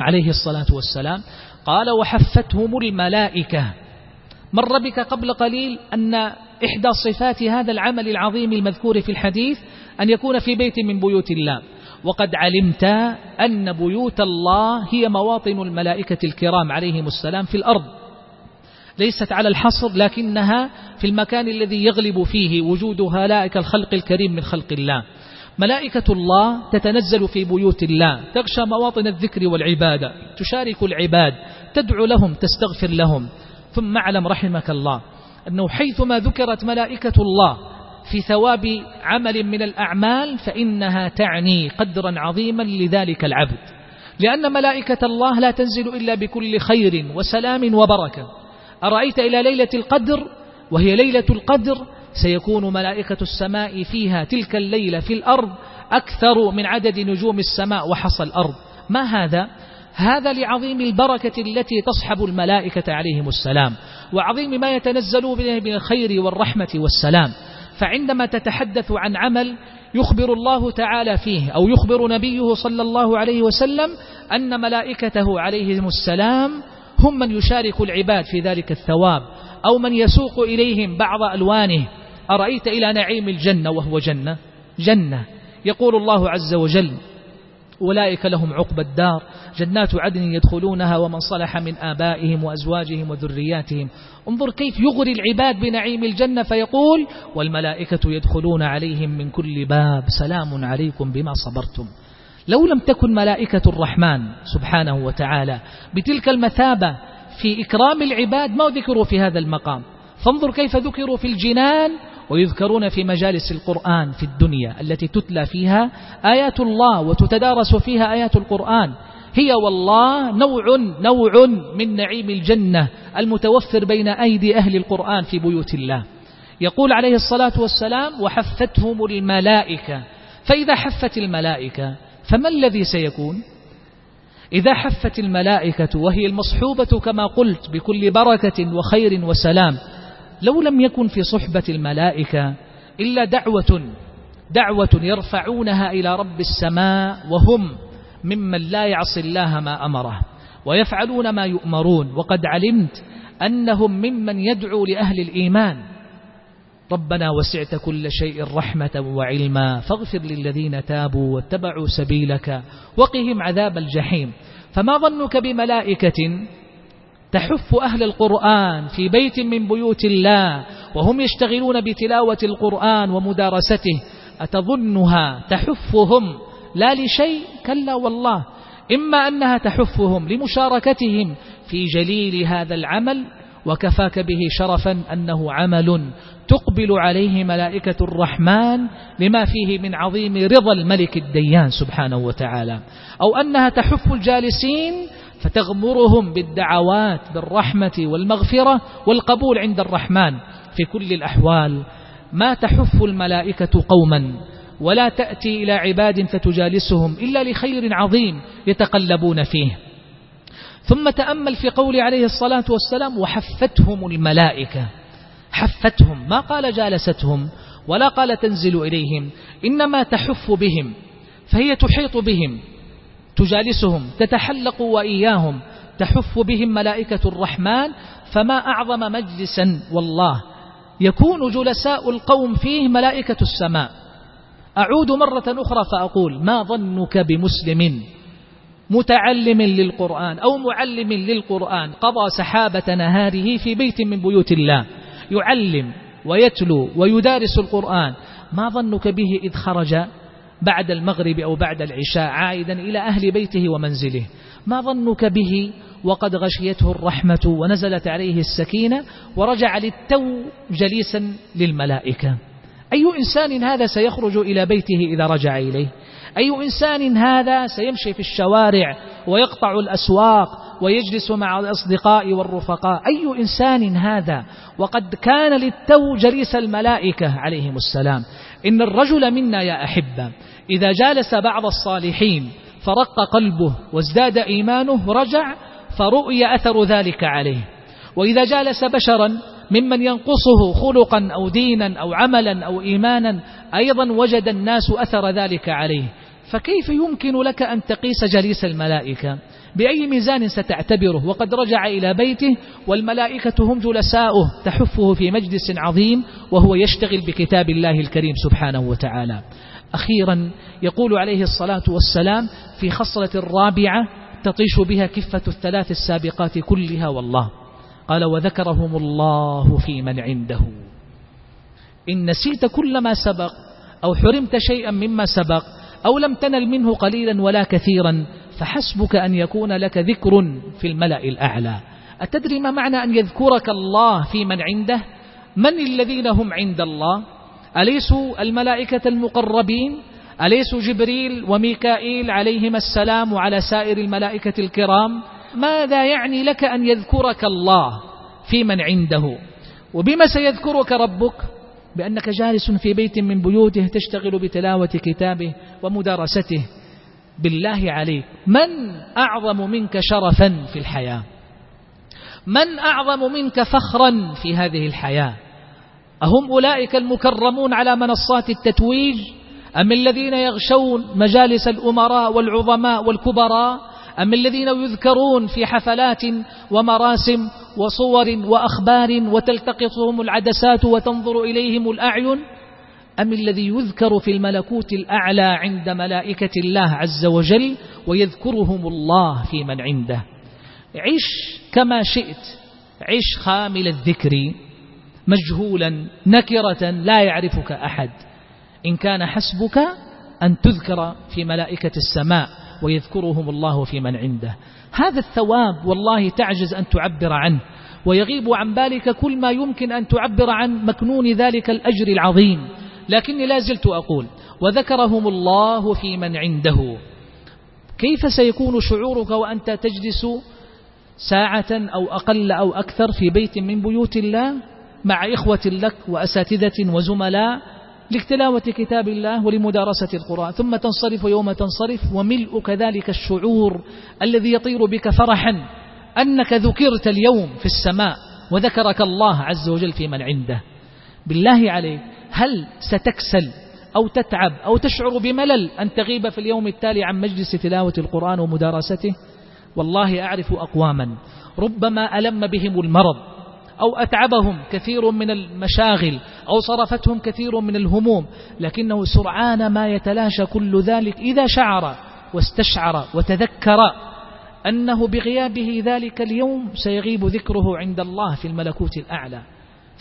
Speaker 2: عليه الصلاة والسلام قال وحفتهم الملائكة. مر بك قبل قليل أن إحدى صفات هذا العمل العظيم المذكور في الحديث أن يكون في بيت من بيوت الله. وقد علمت أن بيوت الله هي مواطن الملائكة الكرام عليهم السلام في الأرض. ليست على الحصر لكنها في المكان الذي يغلب فيه وجود هلائك الخلق الكريم من خلق الله. ملائكة الله تتنزل في بيوت الله تغشى مواطن الذكر والعبادة تشارك العباد تدعو لهم تستغفر لهم. ثم اعلم رحمك الله أنه حيثما ذكرت ملائكة الله في ثواب عمل من الأعمال فإنها تعني قدرا عظيما لذلك العبد. لأن ملائكة الله لا تنزل إلا بكل خير وسلام وبركة. أرأيت إلى ليلة القدر؟ وهي ليلة القدر سيكون ملائكة السماء فيها تلك الليلة في الأرض أكثر من عدد نجوم السماء وحصى الأرض. ما هذا؟ هذا لعظيم البركة التي تصحب الملائكة عليهم السلام وعظيم ما يتنزل به من الخير والرحمة والسلام. فعندما تتحدث عن عمل يخبر الله تعالى فيه أو يخبر نبيه صلى الله عليه وسلم أن ملائكته عليهم السلام هم من يشارك العباد في ذلك الثواب أو من يسوق إليهم بعض ألوانه. أرأيت إلى نعيم الجنة وهو جنة؟ جنة. يقول الله عز وجل أولئك لهم عقب الدار. جنات عدن يدخلونها ومن صلح من آبائهم وأزواجهم وذرياتهم. انظر كيف يغري العباد بنعيم الجنة فيقول والملائكة يدخلون عليهم من كل باب. سلام عليكم بما صبرتم. لو لم تكن ملائكة الرحمن سبحانه وتعالى بتلك المثابة في إكرام العباد ما ذكروا في هذا المقام. فانظر كيف ذكروا في الجنان ويذكرون في مجالس القرآن في الدنيا التي تتلى فيها آيات الله وتتدارس فيها آيات القرآن. هي والله نوع نوع من نعيم الجنة المتوفر بين أيدي أهل القرآن في بيوت الله. يقول عليه الصلاة والسلام وحفتهم الملائكة فإذا حفت الملائكة فما الذي سيكون؟ إذا حفت الملائكة وهي المصحوبة كما قلت بكل بركة وخير وسلام لو لم يكن في صحبة الملائكة إلا دعوة دعوة يرفعونها إلى رب السماء وهم ممن لا يعصي الله ما أمره ويفعلون ما يؤمرون. وقد علمت أنهم ممن يدعو لأهل الإيمان. ربنا وسعت كل شيء رحمة وعلما. فاغفر للذين تابوا واتبعوا سبيلك وقهم عذاب الجحيم. فما ظنك بملائكة تحف أهل القرآن في بيت من بيوت الله وهم يشتغلون بتلاوة القرآن ومدارسته. أتظنها تحفهم؟ لا لشيء كلا والله. إما أنها تحفهم لمشاركتهم في جليل هذا العمل وكفاك به شرفا أنه عمل تقبل عليه ملائكة الرحمن لما فيه من عظيم رضا الملك الديان سبحانه وتعالى. أو أنها تحف الجالسين فتغمرهم بالدعوات بالرحمة والمغفرة والقبول عند الرحمن. في كل الأحوال ما تحف الملائكة قوما ولا تأتي إلى عباد فتجالسهم إلا لخير عظيم يتقلبون فيه. ثم تأمل في قول عليه الصلاة والسلام وحفتهم الملائكة حفتهم ما قال جالستهم ولا قال تنزل إليهم إنما تحف بهم فهي تحيط بهم. تجالسهم تتحلق وإياهم تحف بهم ملائكة الرحمن فما أعظم مجلسا والله يكون جلساء القوم فيه ملائكة السماء. أعود مرة أخرى فأقول ما ظنك بمسلم؟ متعلم للقرآن أو معلم للقرآن قضى سحابة نهاره في بيت من بيوت الله. يعلم ويتلو ويدارس القرآن. ما ظنك به إذ خرج؟ بعد المغرب أو بعد العشاء عائدا إلى أهل بيته ومنزله. ما ظنك به؟ وقد غشيته الرحمة ونزلت عليه السكينة ورجع للتو جليسا للملائكة. أي إنسان هذا سيخرج إلى بيته إذا رجع إليه؟ أي إنسان هذا سيمشي في الشوارع ويقطع الأسواق ويجلس مع الأصدقاء والرفقاء؟ أي إنسان هذا؟ وقد كان للتو جليس الملائكة عليهم السلام. إن الرجل منا يا أحبة. إذا جالس بعض الصالحين فرق قلبه وازداد إيمانه رجع فرؤي أثر ذلك عليه. وإذا جالس بشرا ممن ينقصه خلقا أو دينا أو عملا أو إيمانا أيضا وجد الناس أثر ذلك عليه. فكيف يمكن لك أن تقيس جليس الملائكة؟ بأي ميزان ستعتبره؟ وقد رجع إلى بيته والملائكة هم جلساؤه تحفه في مجلس عظيم وهو يشتغل بكتاب الله الكريم سبحانه وتعالى. أخيرا يقول عليه الصلاة والسلام في خصلة الرابعة تطيش بها كفة الثلاث السابقات كلها والله. قال وذكرهم الله في من عنده. إن نسيت كل ما سبق أو حرمت شيئا مما سبق أو لم تنل منه قليلا ولا كثيرا فحسبك أن يكون لك ذكر في الملأ الأعلى. أتدري ما معنى أن يذكرك الله في من عنده؟ من الذين هم عند الله؟ أليسوا الملائكة المقربين؟ أليسوا جبريل وميكائيل عليهما السلام وعلى سائر الملائكة الكرام؟ ماذا يعني لك أن يذكرك الله في من عنده؟ وبما سيذكرك ربك؟ بأنك جالس في بيت من بيوته تشتغل بتلاوة كتابه ومدارسته. بالله عليك من أعظم منك شرفا في الحياة؟ من أعظم منك فخرا في هذه الحياة؟ أهم أولئك المكرمون على منصات التتويج؟ أم الذين يغشون مجالس الأمراء والعظماء والكبراء؟ أم الذين يذكرون في حفلات ومراسم وصور وأخبار وتلتقطهم العدسات وتنظر إليهم الأعين؟ أم الذي يذكر في الملكوت الأعلى عند ملائكة الله عز وجل ويذكرهم الله في من عنده؟ عش كما شئت عش خامل الذكر مجهولا نكرة لا يعرفك أحد. إن كان حسبك أن تذكر في ملائكة السماء ويذكرهم الله في من عنده. هذا الثواب والله تعجز أن تعبر عنه ويغيب عن بالك كل ما يمكن أن تعبر عن مكنون ذلك الأجر العظيم. لكني لا زلت أقول وذكرهم الله في من عنده. كيف سيكون شعورك وأنت تجلس ساعة أو أقل أو أكثر في بيت من بيوت الله مع إخوة لك وأساتذة وزملاء لتلاوة كتاب الله ولمدارسة القرآن؟ ثم تنصرف يوم تنصرف وملء كذلك الشعور الذي يطير بك فرحا أنك ذكرت اليوم في السماء وذكرك الله عز وجل في من عنده. بالله عليك هل ستكسل أو تتعب أو تشعر بملل أن تغيب في اليوم التالي عن مجلس تلاوة القرآن ومدارسته؟ والله أعرف أقواما. ربما ألم بهم المرض أو أتعبهم كثير من المشاغل أو صرفتهم كثير من الهموم لكنه سرعان ما يتلاشى كل ذلك إذا شعر واستشعر وتذكر أنه بغيابه ذلك اليوم سيغيب ذكره عند الله في الملكوت الأعلى.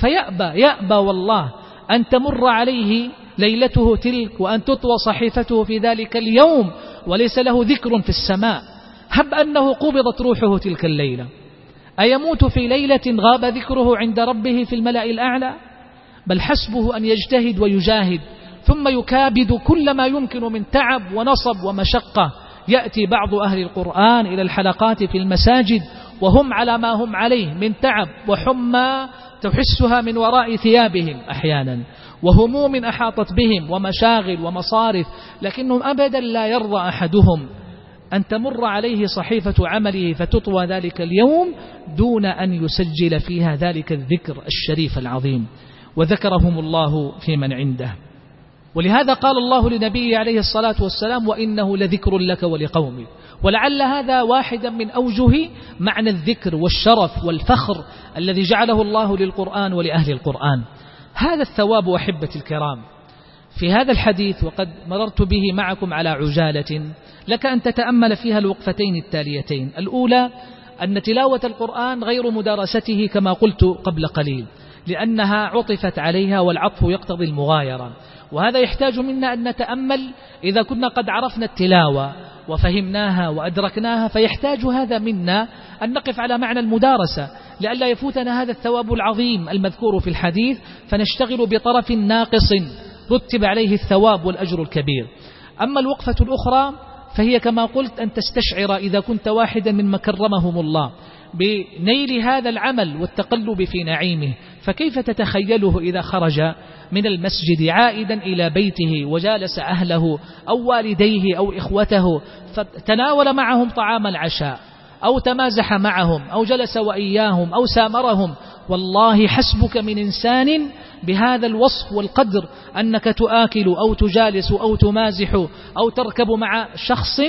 Speaker 2: فيأبى يأبى والله أن تمر عليه ليلته تلك وأن تطوى صحيفته في ذلك اليوم وليس له ذكر في السماء. هب أنه قبضت روحه تلك الليلة. أيموت في ليلة غاب ذكره عند ربه في الملأ الأعلى؟ بل حسبه أن يجتهد ويجاهد ثم يكابد كل ما يمكن من تعب ونصب ومشقة. يأتي بعض أهل القرآن إلى الحلقات في المساجد وهم على ما هم عليه من تعب وحمى تحسها من وراء ثيابهم أحيانا وهموم أحاطت بهم ومشاغل ومصارف لكنهم أبدا لا يرضى أحدهم أن تمر عليه صحيفة عمله فتطوى ذلك اليوم دون أن يسجل فيها ذلك الذكر الشريف العظيم. وذكرهم الله في من عنده. ولهذا قال الله لنبيه عليه الصلاة والسلام وإنه لذكر لك ولقومك. ولعل هذا واحدا من أوجه معنى الذكر والشرف والفخر الذي جعله الله للقرآن ولأهل القرآن. هذا الثواب أحبة الكرام. في هذا الحديث وقد مررت به معكم على عجالة لك أن تتأمل فيها الوقفتين التاليتين. الأولى أن تلاوة القرآن غير مدارسته كما قلت قبل قليل لأنها عطفت عليها والعطف يقتضي المغايرة. وهذا يحتاج منا أن نتأمل إذا كنا قد عرفنا التلاوة. وفهمناها وأدركناها فيحتاج هذا منا أن نقف على معنى المدارسة لئلا يفوتنا هذا الثواب العظيم المذكور في الحديث فنشتغل بطرف ناقص رتب عليه الثواب والأجر الكبير. أما الوقفة الأخرى فهي كما قلت أن تستشعر إذا كنت واحدا من كرمهم الله بنيل هذا العمل والتقلب في نعيمه. فكيف تتخيله إذا خرج من المسجد عائدا إلى بيته وجالس أهله أو والديه أو إخوته فتناول معهم طعام العشاء أو تمازح معهم أو جلس وإياهم أو سامرهم والله حسبك من إنسان بهذا الوصف والقدر أنك تآكل أو تجالس أو تمازح أو تركب مع شخص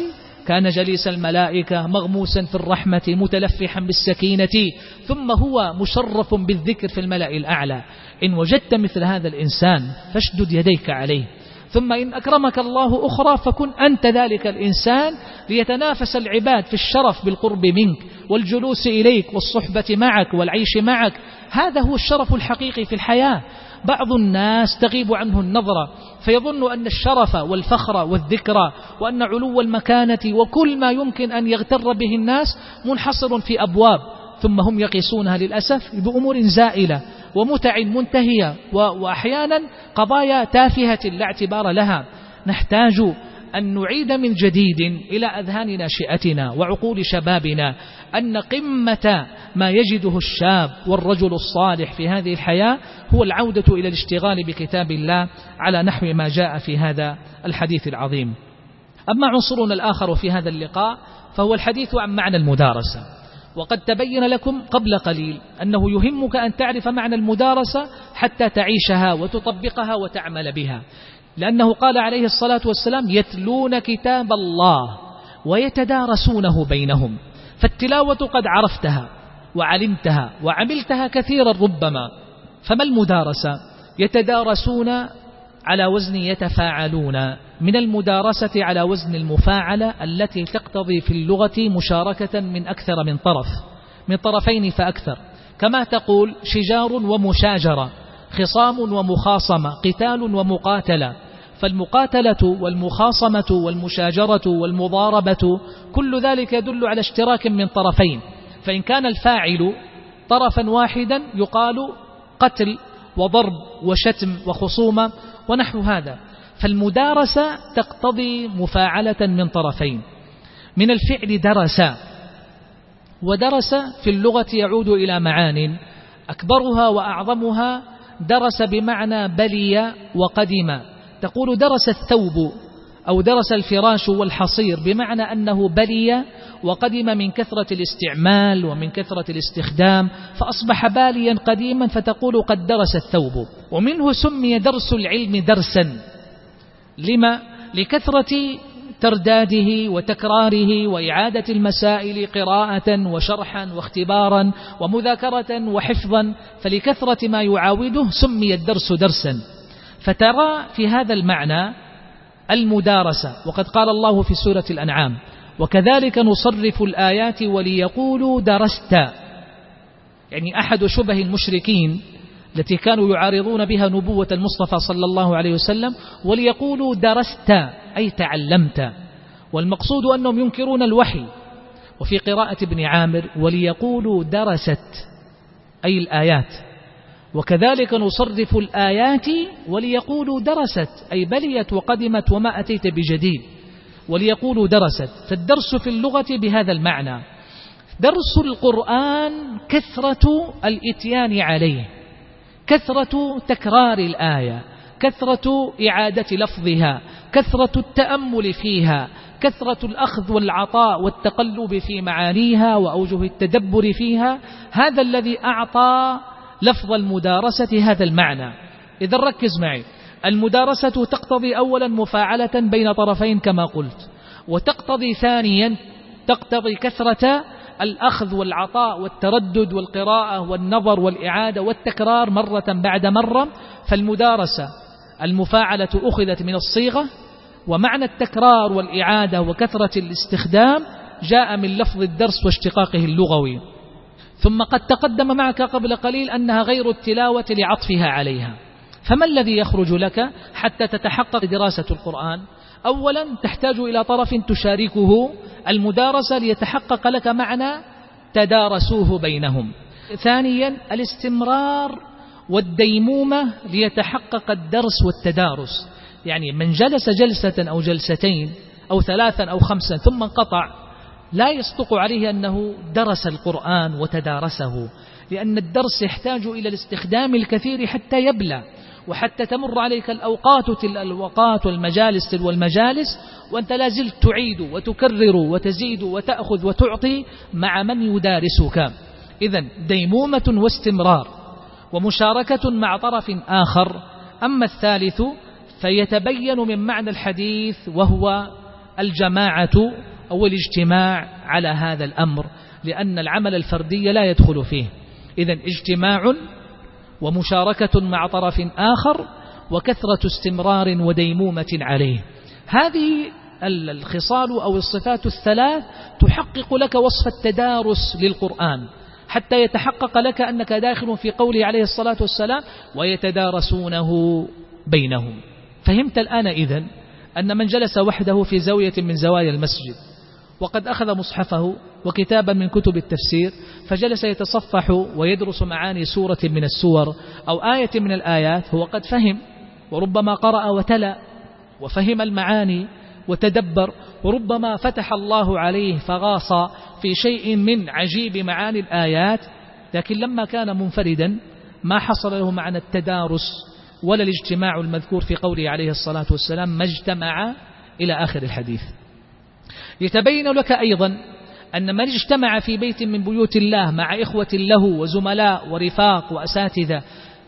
Speaker 2: كان جليس الملائكة مغموسا في الرحمة متلفحا بالسكينة ثم هو مشرف بالذكر في الملأ الأعلى. إن وجدت مثل هذا الإنسان فاشدد يديك عليه. ثم إن أكرمك الله أخرى فكن أنت ذلك الإنسان ليتنافس العباد في الشرف بالقرب منك والجلوس إليك والصحبة معك والعيش معك. هذا هو الشرف الحقيقي في الحياة. بعض الناس تغيب عنه النظرة فيظن أن الشرف والفخر والذكرى وأن علو المكانة وكل ما يمكن أن يغتر به الناس منحصر في أبواب ثم هم يقيسونها للأسف بأمور زائلة ومتع منتهية وأحيانا قضايا تافهة لا اعتبار لها. نحتاج أن نعيد من جديد إلى أذهان ناشئتنا وعقول شبابنا أن قمة ما يجده الشاب والرجل الصالح في هذه الحياة هو العودة إلى الاشتغال بكتاب الله على نحو ما جاء في هذا الحديث العظيم. أما عنصرنا الآخر في هذا اللقاء فهو الحديث عن معنى المدارسة. وقد تبين لكم قبل قليل أنه يهمك أن تعرف معنى المدارسة حتى تعيشها وتطبقها وتعمل بها. لأنه قال عليه الصلاة والسلام يتلون كتاب الله ويتدارسونه بينهم فالتلاوة قد عرفتها وعلمتها وعملتها كثيرا ربما فما المدارسة؟ يتدارسون على وزن يتفاعلون من المدارسة على وزن المفاعلة التي تقتضي في اللغة مشاركة من أكثر من طرف من طرفين فأكثر. كما تقول شجار ومشاجرة خصام ومخاصمة قتال ومقاتلة. فالمقاتلة والمخاصمة والمشاجرة والمضاربة كل ذلك يدل على اشتراك من طرفين. فإن كان الفاعل طرفا واحدا يقال قتل وضرب وشتم وخصومة ونحو هذا. فالمدارسة تقتضي مفاعلة من طرفين. من الفعل درس ودرس في اللغة يعود إلى معان. أكبرها وأعظمها درس بمعنى بلي وقدم. تقول درس الثوب أو درس الفراش والحصير بمعنى أنه بلي وقدم من كثرة الاستعمال ومن كثرة الاستخدام فأصبح باليا قديما فتقول قد درس الثوب. ومنه سمي درس العلم درسا. لما؟ لكثرة ترداده وتكراره وإعادة المسائل قراءة وشرحا واختبارا ومذاكرة وحفظا فلكثرة ما يعاوده سمي الدرس درسا. فترى في هذا المعنى المدارسة وقد قال الله في سورة الأنعام وكذلك نصرف الآيات وليقولوا درست. يعني أحد شبه المشركين التي كانوا يعارضون بها نبوة المصطفى صلى الله عليه وسلم وليقولوا درست أي تعلمت. والمقصود أنهم ينكرون الوحي. وفي قراءة ابن عامر وليقولوا درست. أي الآيات. وكذلك نصرف الآيات وليقولوا درست أي بليت وقدمت وما أتيت بجديد. وليقولوا درست. فالدرس في اللغة بهذا المعنى. درس القرآن كثرة الإتيان عليه. كثرة تكرار الآية. كثرة إعادة لفظها. كثرة التأمل فيها. كثرة الأخذ والعطاء والتقلب في معانيها وأوجه التدبر فيها. هذا الذي أعطى لفظ المدارسة هذا المعنى. إذا ركز معي. المدارسة تقتضي أولا مفاعلة بين طرفين كما قلت وتقتضي ثانيا تقتضي كثرة الأخذ والعطاء والتردد والقراءة والنظر والإعادة والتكرار مرة بعد مرة. فالمدارسة المفاعلة أخذت من الصيغة ومعنى التكرار والإعادة وكثرة الاستخدام جاء من لفظ الدرس واشتقاقه اللغوي. ثم قد تقدم معك قبل قليل أنها غير التلاوة لعطفها عليها. فما الذي يخرج لك حتى تتحقق دراسة القرآن؟ أولا تحتاج إلى طرف تشاركه المدارسة ليتحقق لك معنى تدارسوه بينهم. ثانيا الاستمرار والديمومة ليتحقق الدرس والتدارس. يعني من جلس جلسة أو جلستين أو ثلاثا أو خمسا ثم انقطع لا يصدق عليه أنه درس القرآن وتدارسه لأن الدرس يحتاج إلى الاستخدام الكثير حتى يبلى وحتى تمر عليك الأوقات تل الأوقات والمجالس تلو المجالس وأنت لا زلت تعيد وتكرر وتزيد وتأخذ وتعطي مع من يدارسك. إذا ديمومة واستمرار ومشاركة مع طرف آخر. أما الثالث فيتبين من معنى الحديث وهو الجماعة أو الاجتماع على هذا الأمر لأن العمل الفردي لا يدخل فيه. إذا اجتماع ومشاركة مع طرف آخر وكثرة استمرار وديمومة عليه. هذه الخصال أو الصفات الثلاث تحقق لك وصف التدارس للقرآن حتى يتحقق لك أنك داخل في قوله عليه الصلاة والسلام ويتدارسونه بينهم. فهمت الآن إذن أن من جلس وحده في زاوية من زوايا المسجد. وقد أخذ مصحفه وكتابا من كتب التفسير فجلس يتصفح ويدرس معاني سورة من السور أو آية من الآيات هو قد فهم وربما قرأ وتلا وفهم المعاني وتدبر وربما فتح الله عليه فغاص في شيء من عجيب معاني الآيات لكن لما كان منفردا ما حصل له معنى التدارس ولا الاجتماع المذكور في قوله عليه الصلاة والسلام ما اجتمع إلى آخر الحديث. يتبين لك أيضا أن من اجتمع في بيت من بيوت الله مع إخوة له وزملاء ورفاق وأساتذة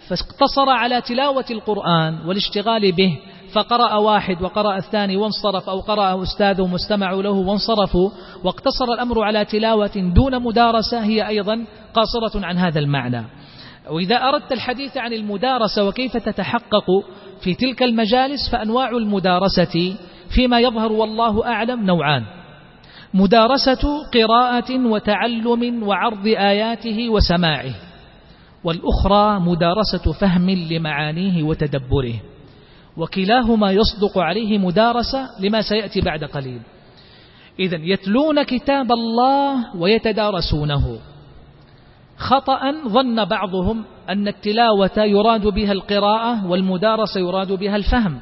Speaker 2: فاقتصر على تلاوة القرآن والاشتغال به فقرأ واحد وقرأ الثاني وانصرف أو قرأ أستاذه مستمع له وانصرفوا واقتصر الأمر على تلاوة دون مدارسة هي أيضا قاصرة عن هذا المعنى. وإذا أردت الحديث عن المدارسة وكيف تتحقق في تلك المجالس فأنواع المدارسة فيما يظهر والله أعلم نوعان. مدارسة قراءة وتعلم وعرض آياته وسماعه والأخرى مدارسة فهم لمعانيه وتدبره وكلاهما يصدق عليه مدارسة لما سيأتي بعد قليل. إذا يتلون كتاب الله ويتدارسونه. خطأ ظن بعضهم أن التلاوة يراد بها القراءة والمدارسة يراد بها الفهم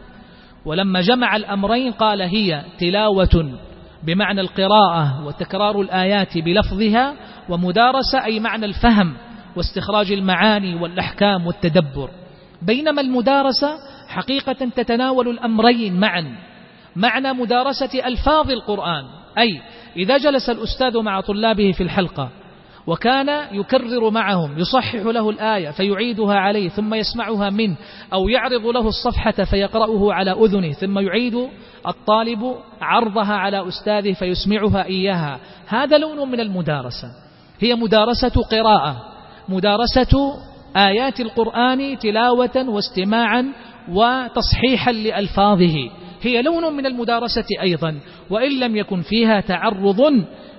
Speaker 2: ولما جمع الأمرين قال هي تلاوة بمعنى القراءة وتكرار الآيات بلفظها ومدارسة أي معنى الفهم واستخراج المعاني والأحكام والتدبر. بينما المدارسة حقيقة تتناول الأمرين معا معنى مدارسة ألفاظ القرآن. أي إذا جلس الأستاذ مع طلابه في الحلقة وكان يكرر معهم يصحح له الآية فيعيدها عليه ثم يسمعها منه أو يعرض له الصفحة فيقرأه على أذنه ثم يعيد الطالب عرضها على أستاذه فيسمعها إياها. هذا لون من المدارسة. هي مدارسة قراءة مدارسة آيات القرآن تلاوة واستماعا وتصحيحا لألفاظه. هي لون من المدارسة أيضا وإن لم يكن فيها تعرض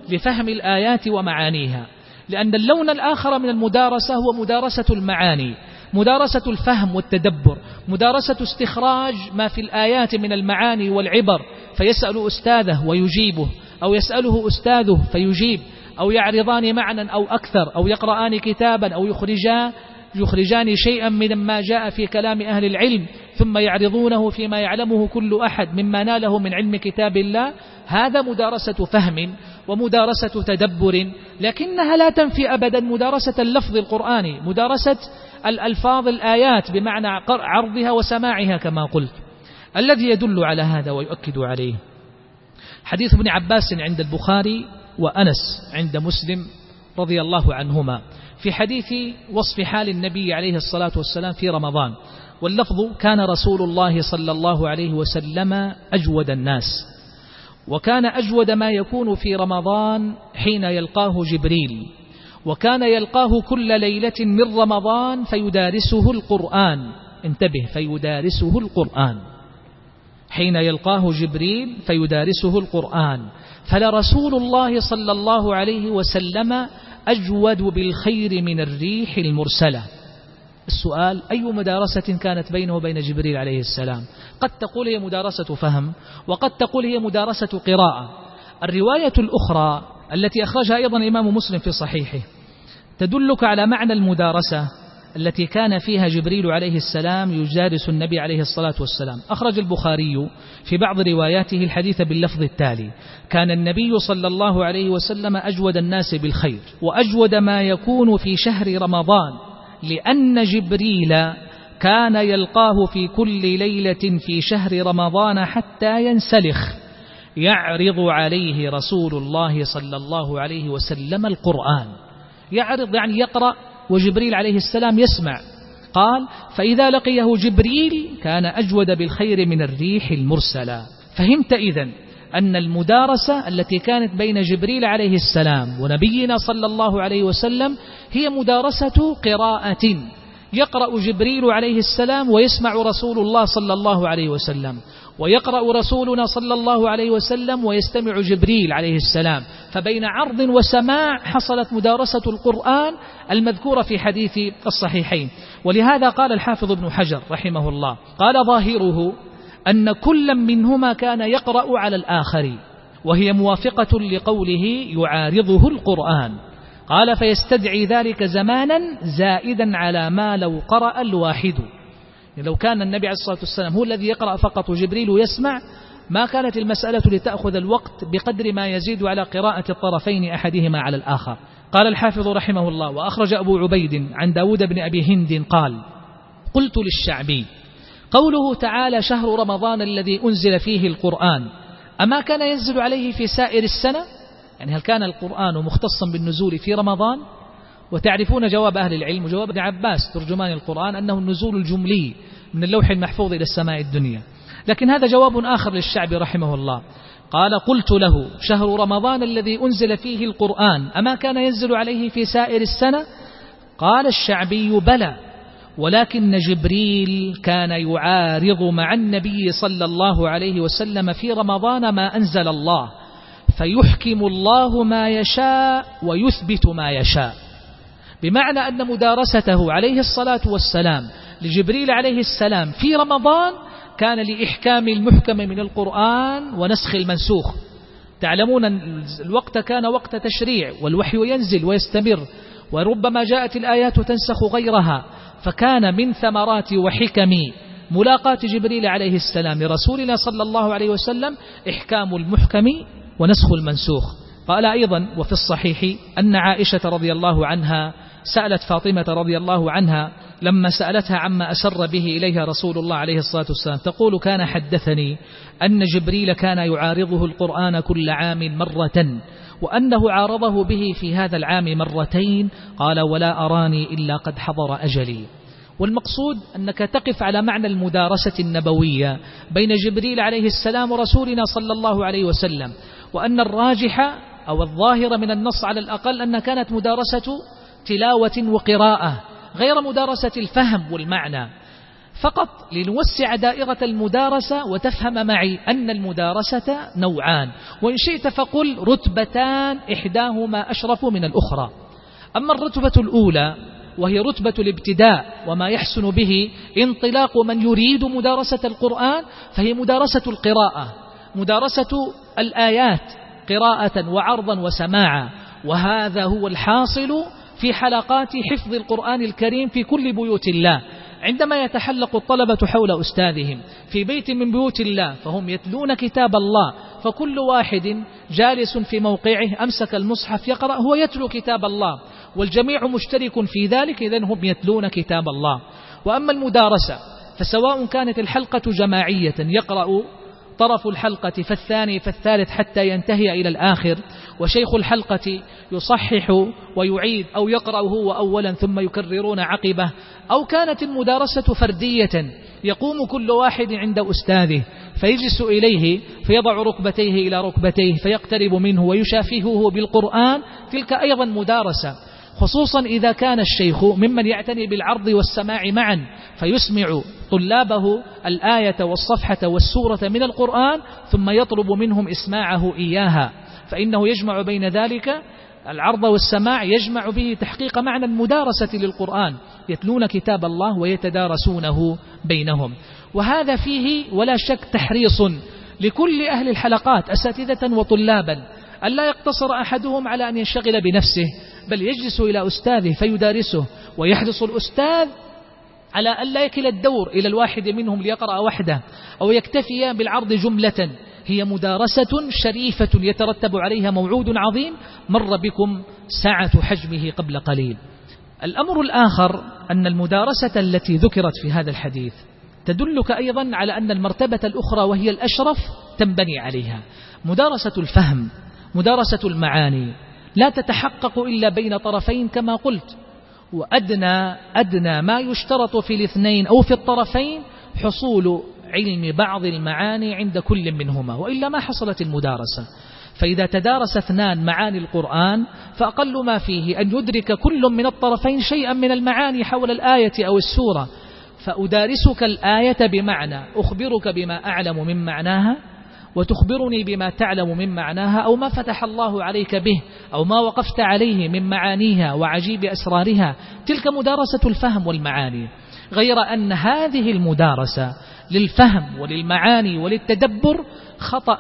Speaker 2: لفهم الآيات ومعانيها. لأن اللون الآخر من المدارسة هو مدارسة المعاني مدارسة الفهم والتدبر مدارسة استخراج ما في الآيات من المعاني والعبر فيسأل أستاذه ويجيبه أو يسأله أستاذه فيجيب أو يعرضان معنى أو أكثر أو يقرآن كتابا أو يخرجان يخرجان شيئا من ما جاء في كلام أهل العلم ثم يعرضونه فيما يعلمه كل أحد مما ناله من علم كتاب الله. هذا مدارسة فهم ومدارسة تدبر لكنها لا تنفي أبدا مدارسة اللفظ القرآني مدارسة الألفاظ الآيات بمعنى عرضها وسماعها كما قلت. الذي يدل على هذا ويؤكد عليه. حديث ابن عباس عند البخاري وأنس عند مسلم رضي الله عنهما. في حديث وصف حال النبي عليه الصلاة والسلام في رمضان واللفظ كان رسول الله صلى الله عليه وسلم أجود الناس وكان أجود ما يكون في رمضان حين يلقاه جبريل وكان يلقاه كل ليلة من رمضان فيدارسه القرآن انتبه فيدارسه القرآن حين يلقاه جبريل فيدارسه القرآن فلرسول الله صلى الله عليه وسلم أجود بالخير من الريح المرسلة. السؤال أي مدارسة كانت بينه وبين جبريل عليه السلام؟ قد تقول هي مدارسة فهم وقد تقول هي مدارسة قراءة. الرواية الأخرى التي أخرجها أيضا الإمام مسلم في صحيحه تدلك على معنى المدارسة. التي كان فيها جبريل عليه السلام يجالس النبي عليه الصلاة والسلام. أخرج البخاري في بعض رواياته الحديث باللفظ التالي. كان النبي صلى الله عليه وسلم أجود الناس بالخير وأجود ما يكون في شهر رمضان لأن جبريل كان يلقاه في كل ليلة في شهر رمضان حتى ينسلخ. يعرض عليه رسول الله صلى الله عليه وسلم القرآن. يعرض يعني يقرأ وجبريل عليه السلام يسمع. قال فإذا لقيه جبريل كان أجود بالخير من الريح المرسلة. فهمت إذن أن المدارسة التي كانت بين جبريل عليه السلام ونبينا صلى الله عليه وسلم هي مدارسة قراءة. يقرأ جبريل عليه السلام ويسمع رسول الله صلى الله عليه وسلم. ويقرأ رسولنا صلى الله عليه وسلم ويستمع جبريل عليه السلام. فبين عرض وسماع حصلت مدارسة القرآن المذكورة في حديث الصحيحين. ولهذا قال الحافظ ابن حجر رحمه الله قال ظاهره أن كل منهما كان يقرأ على الآخر وهي موافقة لقوله يعارضه القرآن. قال فيستدعي ذلك زمانا زائدا على ما لو قرأ الواحد. لو كان النبي عليه الصلاة والسلام هو الذي يقرأ فقط وجبريل يسمع ما كانت المسألة لتأخذ الوقت بقدر ما يزيد على قراءة الطرفين أحدهما على الآخر. قال الحافظ رحمه الله وأخرج أبو عبيد عن داود بن أبي هند قال قلت للشعبي قوله تعالى شهر رمضان الذي أنزل فيه القرآن أما كان ينزل عليه في سائر السنة؟ يعني هل كان القرآن مختصا بالنزول في رمضان؟ وتعرفون جواب أهل العلم وجواب ابن عباس ترجمان القرآن أنه النزول الجملي من اللوح المحفوظ إلى السماء الدنيا. لكن هذا جواب آخر للشعب رحمه الله. قال قلت له شهر رمضان الذي أنزل فيه القرآن أما كان ينزل عليه في سائر السنة؟ قال الشعبي بلى ولكن جبريل كان يعارض مع النبي صلى الله عليه وسلم في رمضان ما أنزل الله فيحكم الله ما يشاء ويثبت ما يشاء. بمعنى أن مدارسته عليه الصلاة والسلام لجبريل عليه السلام في رمضان كان لإحكام المحكم من القرآن ونسخ المنسوخ. تعلمون الوقت كان وقت تشريع والوحي ينزل ويستمر وربما جاءت الآيات تنسخ غيرها فكان من ثمرات وحكم ملاقاة جبريل عليه السلام لرسولنا صلى الله عليه وسلم إحكام المحكم ونسخ المنسوخ. قال أيضا وفي الصحيح أن عائشة رضي الله عنها سألت فاطمة رضي الله عنها لما سألتها عما أسر به إليها رسول الله عليه الصلاة والسلام تقول كان حدثني أن جبريل كان يعارضه القرآن كل عام مرة وأنه عارضه به في هذا العام مرتين قال ولا أراني إلا قد حضر أجلي والمقصود أنك تقف على معنى المدارسة النبوية بين جبريل عليه السلام ورسولنا صلى الله عليه وسلم وأن الراجح أو الظاهر من النص على الأقل أن كانت مدارسة تلاوة وقراءة غير مدارسة الفهم والمعنى. فقط لنوسع دائرة المدارسة وتفهم معي أن المدارسة نوعان. وإن شئت فقل رتبتان إحداهما أشرف من الأخرى. أما الرتبة الأولى وهي رتبة الابتداء وما يحسن به انطلاق من يريد مدارسة القرآن فهي مدارسة القراءة. مدارسة الآيات قراءة وعرضا وسماعا. وهذا هو الحاصل في حلقات حفظ القرآن الكريم في كل بيوت الله. عندما يتحلق الطلبة حول أستاذهم في بيت من بيوت الله فهم يتلون كتاب الله فكل واحد جالس في موقعه أمسك المصحف يقرأ هو يتلو كتاب الله والجميع مشترك في ذلك إذن هم يتلون كتاب الله. وأما المدارسة فسواء كانت الحلقة جماعية يقرأ طرف الحلقة فالثاني فالثالث حتى ينتهي إلى الآخر وشيخ الحلقة يصحح ويعيد أو يقرأ هو أولا ثم يكررون عقبه. أو كانت المدارسة فردية يقوم كل واحد عند أستاذه فيجلس إليه فيضع ركبتيه إلى ركبتيه فيقترب منه ويشافهه بالقرآن تلك أيضا مدارسة. خصوصا إذا كان الشيخ ممن يعتني بالعرض والسماع معا فيسمع طلابه الآية والصفحة والسورة من القرآن ثم يطلب منهم إسماعه إياها. فإنه يجمع بين ذلك العرض والسماع يجمع به تحقيق معنى المدارسة للقرآن يتلون كتاب الله ويتدارسونه بينهم. وهذا فيه ولا شك تحريص لكل أهل الحلقات أساتذة وطلابا ألا يقتصر أحدهم على أن ينشغل بنفسه بل يجلس إلى أستاذه فيدارسه ويحرص الأستاذ على أن لا يكل الدور إلى الواحد منهم ليقرأ وحده أو يكتفي بالعرض جملة. هي مدارسة شريفة يترتب عليها موعود عظيم مر بكم ساعة حجمه قبل قليل. الأمر الآخر أن المدارسة التي ذكرت في هذا الحديث تدلك أيضا على أن المرتبة الأخرى وهي الأشرف تنبني عليها. مدارسة الفهم مدارسة المعاني لا تتحقق إلا بين طرفين كما قلت. وأدنى أدنى ما يشترط في الاثنين أو في الطرفين حصول علم بعض المعاني عند كل منهما وإلا ما حصلت المدارسة. فإذا تدارس اثنان معاني القرآن فأقل ما فيه أن يدرك كل من الطرفين شيئا من المعاني حول الآية أو السورة. فأدارسك الآية بمعنى أخبرك بما أعلم من معناها وتخبرني بما تعلم من معناها أو ما فتح الله عليك به أو ما وقفت عليه من معانيها وعجيب أسرارها. تلك مدارسة الفهم والمعاني. غير أن هذه المدارسة للفهم وللمعاني وللتدبر خطأ.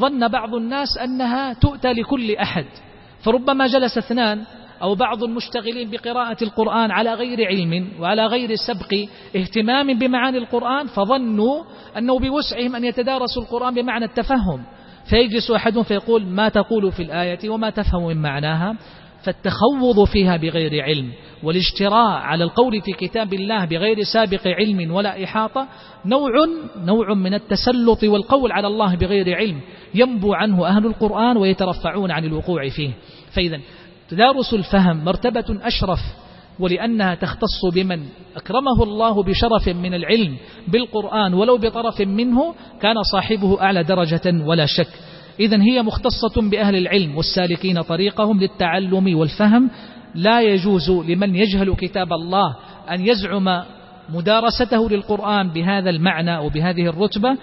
Speaker 2: ظن بعض الناس أنها تؤتى لكل أحد. فربما جلس اثنان أو بعض المشتغلين بقراءة القرآن على غير علم وعلى غير سبق اهتمام بمعاني القرآن فظنوا أنه بوسعهم أن يتدارسوا القرآن بمعنى التفهم. فيجلس أحدهم فيقول ما تقول في الآية وما تفهم من معناها؟ فالتخوض فيها بغير علم والاجتراء على القول في كتاب الله بغير سابق علم ولا إحاطة نوع نوع من التسلط والقول على الله بغير علم ينبو عنه أهل القرآن ويترفعون عن الوقوع فيه. فإذا تدارس الفهم مرتبة أشرف ولأنها تختص بمن؟ أكرمه الله بشرف من العلم بالقرآن ولو بطرف منه كان صاحبه أعلى درجة ولا شك. إذن هي مختصة بأهل العلم والسالكين طريقهم للتعلم والفهم. لا يجوز لمن يجهل كتاب الله أن يزعم مدارسته للقرآن بهذا المعنى وبهذه الرتبة.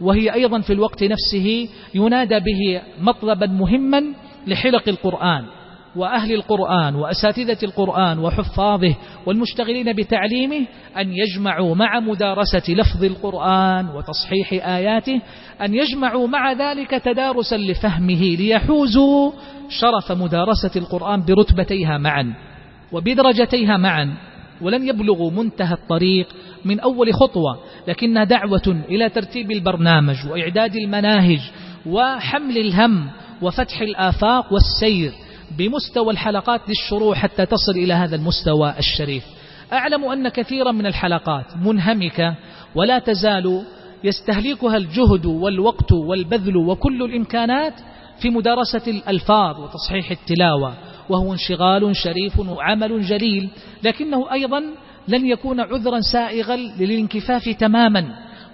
Speaker 2: وهي أيضا في الوقت نفسه ينادى به مطلبا مهما لحلق القرآن. وأهل القرآن وأساتذة القرآن وحفاظه والمشتغلين بتعليمه أن يجمعوا مع مدارسة لفظ القرآن وتصحيح آياته أن يجمعوا مع ذلك تدارسا لفهمه ليحوزوا شرف مدارسة القرآن برتبتيها معا وبدرجتيها معا ولن يبلغوا منتهى الطريق من أول خطوة لكنها دعوة إلى ترتيب البرنامج وإعداد المناهج وحمل الهم وفتح الآفاق والسير. بمستوى الحلقات للشروع حتى تصل إلى هذا المستوى الشريف. أعلم أن كثيرا من الحلقات منهمكة ولا تزال يستهلكها الجهد والوقت والبذل وكل الإمكانات في مدارسة الألفاظ وتصحيح التلاوة وهو انشغال شريف وعمل جليل لكنه أيضا لن يكون عذرا سائغا للانكفاف تماما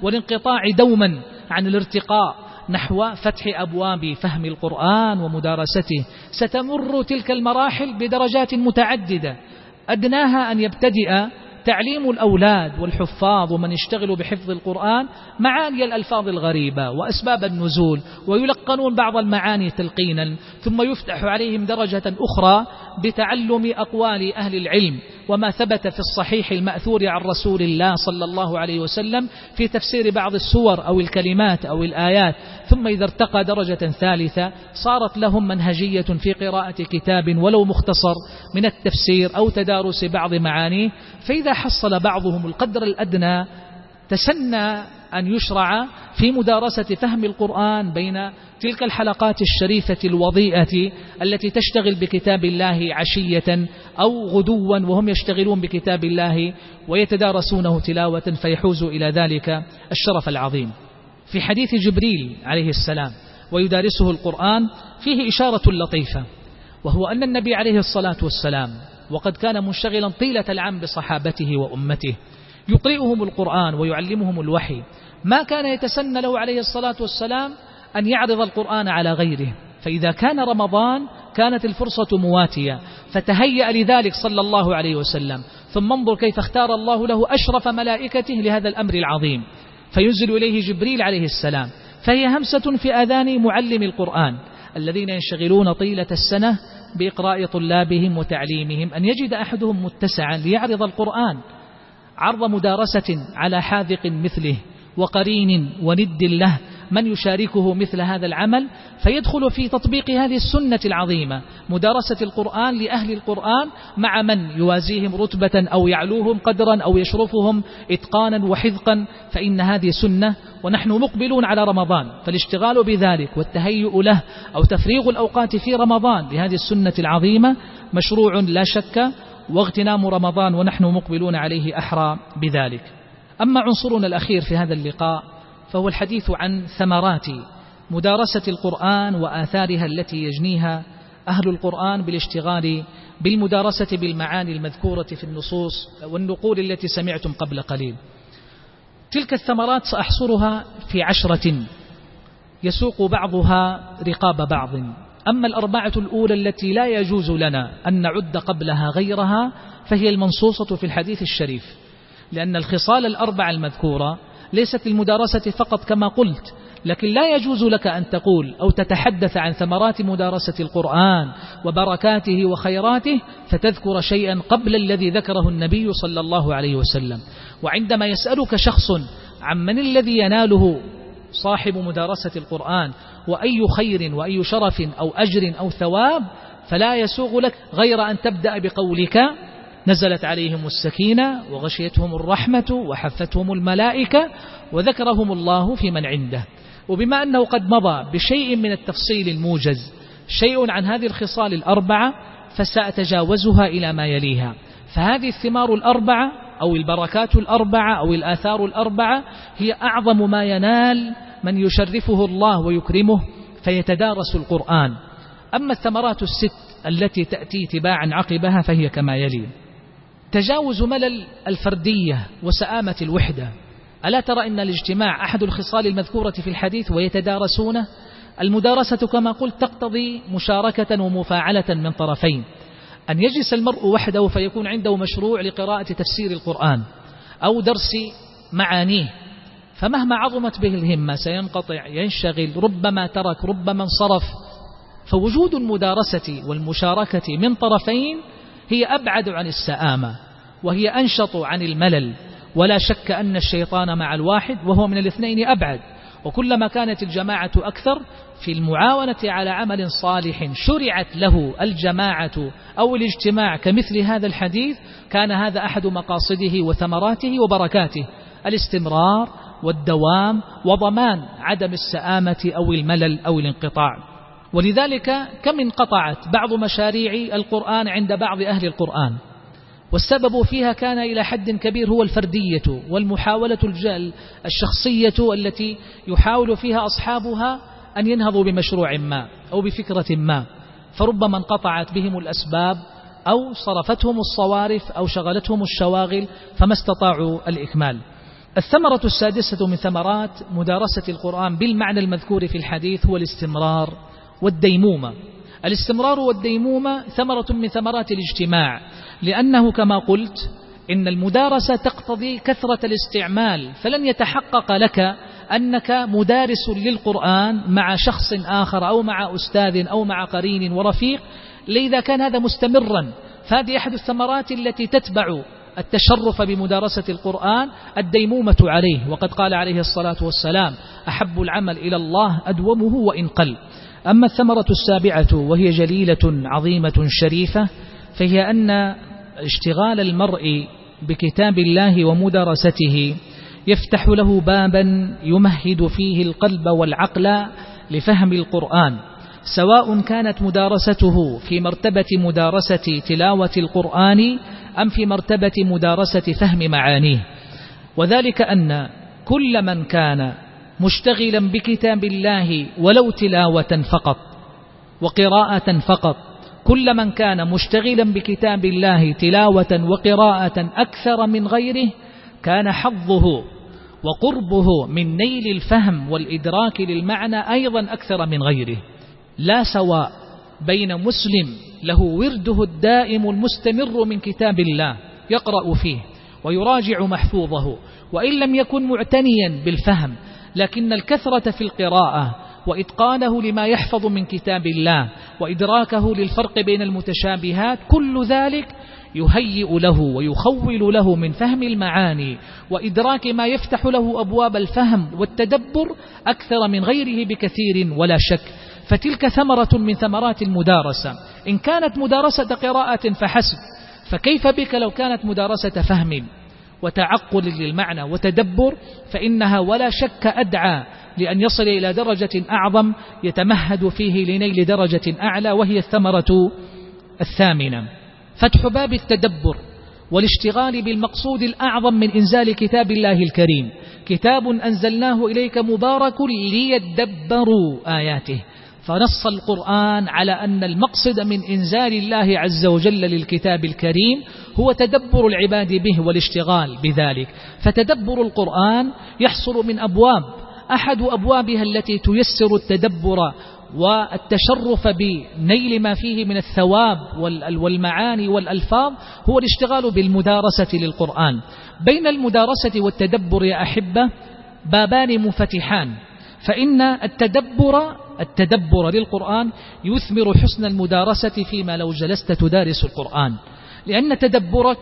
Speaker 2: والانقطاع دوما عن الارتقاء نحو فتح أبواب فهم القرآن ومدارسته. ستمر تلك المراحل بدرجات متعددة. أدناها أن يبتدئ تعليم الأولاد والحفاظ ومن يشتغل بحفظ القرآن معاني الألفاظ الغريبة وأسباب النزول ويلقنون بعض المعاني تلقينا ثم يفتح عليهم درجة أخرى بتعلم أقوال أهل العلم وما ثبت في الصحيح المأثور عن رسول الله صلى الله عليه وسلم في تفسير بعض السور أو الكلمات أو الآيات. ثم إذا ارتقى درجة ثالثة صارت لهم منهجية في قراءة كتاب ولو مختصر من التفسير أو تدارس بعض معانيه. فإذا حصل بعضهم القدر الأدنى تسنى أن يشرع في مدارسة فهم القرآن بين تلك الحلقات الشريفة الوضيئة التي تشتغل بكتاب الله عشية أو غدوا وهم يشتغلون بكتاب الله ويتدارسونه تلاوة فيحوز إلى ذلك الشرف العظيم. في حديث جبريل عليه السلام ويدارسه القرآن فيه إشارة لطيفة وهو أن النبي عليه الصلاة والسلام وقد كان منشغلا طيلة العام بصحابته وأمته. يقرئهم القرآن ويعلمهم الوحي. ما كان يتسنى له عليه الصلاة والسلام أن يعرض القرآن على غيره. فإذا كان رمضان كانت الفرصة مواتية. فتهيأ لذلك صلى الله عليه وسلم. ثم انظر كيف اختار الله له أشرف ملائكته لهذا الأمر العظيم. فينزل إليه جبريل عليه السلام. فهي همسة في آذان معلم القرآن. الذين ينشغلون طيلة السنة بإقراء طلابهم وتعليمهم أن يجد أحدهم متسعا ليعرض القرآن عرض مدارسة على حاذق مثله وقرين وند له من يشاركه مثل هذا العمل فيدخل في تطبيق هذه السنة العظيمة مدارسة القرآن لأهل القرآن مع من يوازيهم رتبة أو يعلوهم قدرا أو يشرفهم إتقانا وحذقا فإن هذه سنة ونحن مقبلون على رمضان فالاشتغال بذلك والتهيؤ له أو تفريغ الأوقات في رمضان لهذه السنة العظيمة مشروع لا شك واغتنام رمضان ونحن مقبلون عليه أحرى بذلك. أما عنصرنا الأخير في هذا اللقاء فهو الحديث عن ثمرات مدارسة القرآن وآثارها التي يجنيها أهل القرآن بالاشتغال بالمدارسة بالمعاني المذكورة في النصوص والنقول التي سمعتم قبل قليل. تلك الثمرات سأحصرها في عشرة يسوق بعضها رقاب بعض. أما الأربعة الأولى التي لا يجوز لنا أن نعد قبلها غيرها فهي المنصوصة في الحديث الشريف لأن الخصال الأربع المذكورة ليست للمدارسة فقط كما قلت لكن لا يجوز لك أن تقول أو تتحدث عن ثمرات مدارسة القرآن وبركاته وخيراته فتذكر شيئا قبل الذي ذكره النبي صلى الله عليه وسلم. وعندما يسألك شخص عن من الذي يناله صاحب مدارسة القرآن وأي خير وأي شرف أو أجر أو ثواب فلا يسوغ لك غير أن تبدأ بقولك نزلت عليهم السكينة وغشيتهم الرحمة وحفتهم الملائكة وذكرهم الله في من عنده. وبما أنه قد مضى بشيء من التفصيل الموجز شيء عن هذه الخصال الأربعة فسأتجاوزها إلى ما يليها. فهذه الثمار الأربعة أو البركات الأربعة أو الآثار الأربعة هي أعظم ما ينال من يشرفه الله ويكرمه فيتدارس القرآن. أما الثمرات الست التي تأتي تباعا عقبها فهي كما يلي. تجاوز ملل الفردية وسآمة الوحدة. ألا ترى أن الاجتماع أحد الخصال المذكورة في الحديث ويتدارسونه؟ المدارسة كما قلت تقتضي مشاركة ومفاعلة من طرفين. أن يجلس المرء وحده فيكون عنده مشروع لقراءة تفسير القرآن أو درس معانيه. فمهما عظمت به الهمة سينقطع ينشغل ربما ترك ربما انصرف. فوجود المدارسة والمشاركة من طرفين هي أبعد عن السآمة وهي أنشط عن الملل ولا شك أن الشيطان مع الواحد وهو من الاثنين أبعد. وكلما كانت الجماعة أكثر في المعاونة على عمل صالح شرعت له الجماعة أو الاجتماع كمثل هذا الحديث كان هذا أحد مقاصده وثمراته وبركاته الاستمرار والدوام وضمان عدم السآمة أو الملل أو الانقطاع. ولذلك كم انقطعت بعض مشاريع القرآن عند بعض أهل القرآن. والسبب فيها كان إلى حد كبير هو الفردية والمحاولة الشخصية التي يحاول فيها أصحابها أن ينهضوا بمشروع ما أو بفكرة ما. فربما انقطعت بهم الأسباب أو صرفتهم الصوارف أو شغلتهم الشواغل فما استطاعوا الإكمال. الثمرة السادسة من ثمرات مدارسة القرآن بالمعنى المذكور في الحديث هو الاستمرار. والديمومة. الاستمرار والديمومة ثمرة من ثمرات الاجتماع لأنه كما قلت إن المدارسة تقتضي كثرة الاستعمال فلن يتحقق لك أنك مدارس للقرآن مع شخص آخر أو مع أستاذ أو مع قرين ورفيق لذا كان هذا مستمرا. فهذه أحد الثمرات التي تتبع التشرف بمدارسة القرآن الديمومة عليه. وقد قال عليه الصلاة والسلام أحب العمل إلى الله أدومه وإن قل. أما الثمرة السابعة وهي جليلة عظيمة شريفة فهي أن اشتغال المرء بكتاب الله ومدارسته يفتح له بابا يمهد فيه القلب والعقل لفهم القرآن سواء كانت مدارسته في مرتبة مدارسة تلاوة القرآن أم في مرتبة مدارسة فهم معانيه. وذلك أن كل من كان مشتغلا بكتاب الله ولو تلاوة فقط وقراءة فقط. كل من كان مشتغلا بكتاب الله تلاوة وقراءة أكثر من غيره كان حظه وقربه من نيل الفهم والإدراك للمعنى أيضا أكثر من غيره. لا سواء بين مسلم له ورده الدائم المستمر من كتاب الله يقرأ فيه ويراجع محفوظه وإن لم يكن معتنيا بالفهم لكن الكثرة في القراءة وإتقانه لما يحفظ من كتاب الله وإدراكه للفرق بين المتشابهات كل ذلك يهيئ له ويخول له من فهم المعاني وإدراك ما يفتح له أبواب الفهم والتدبر أكثر من غيره بكثير ولا شك فتلك ثمرة من ثمرات المدارسة إن كانت مدارسة قراءة فحسب فكيف بك لو كانت مدارسة فهم؟ وتعقل للمعنى وتدبر فإنها ولا شك أدعى لأن يصل إلى درجة أعظم يتمهد فيه لنيل درجة أعلى وهي الثمرة الثامنة. فتح باب التدبر والاشتغال بالمقصود الأعظم من إنزال كتاب الله الكريم. كتاب أنزلناه إليك مبارك ليدبروا آياته. فنص القرآن على أن المقصد من إنزال الله عز وجل للكتاب الكريم هو تدبر العباد به والاشتغال بذلك. فتدبر القرآن يحصل من أبواب. أحد أبوابها التي تيسر التدبر والتشرف بنيل ما فيه من الثواب والمعاني والألفاظ هو الاشتغال بالمدارسة للقرآن. بين المدارسة والتدبر يا أحبة بابان مفتحان. فإن التدبر التدبر للقرآن يثمر حسن المدارسة فيما لو جلست تدارس القرآن. لأن تدبرك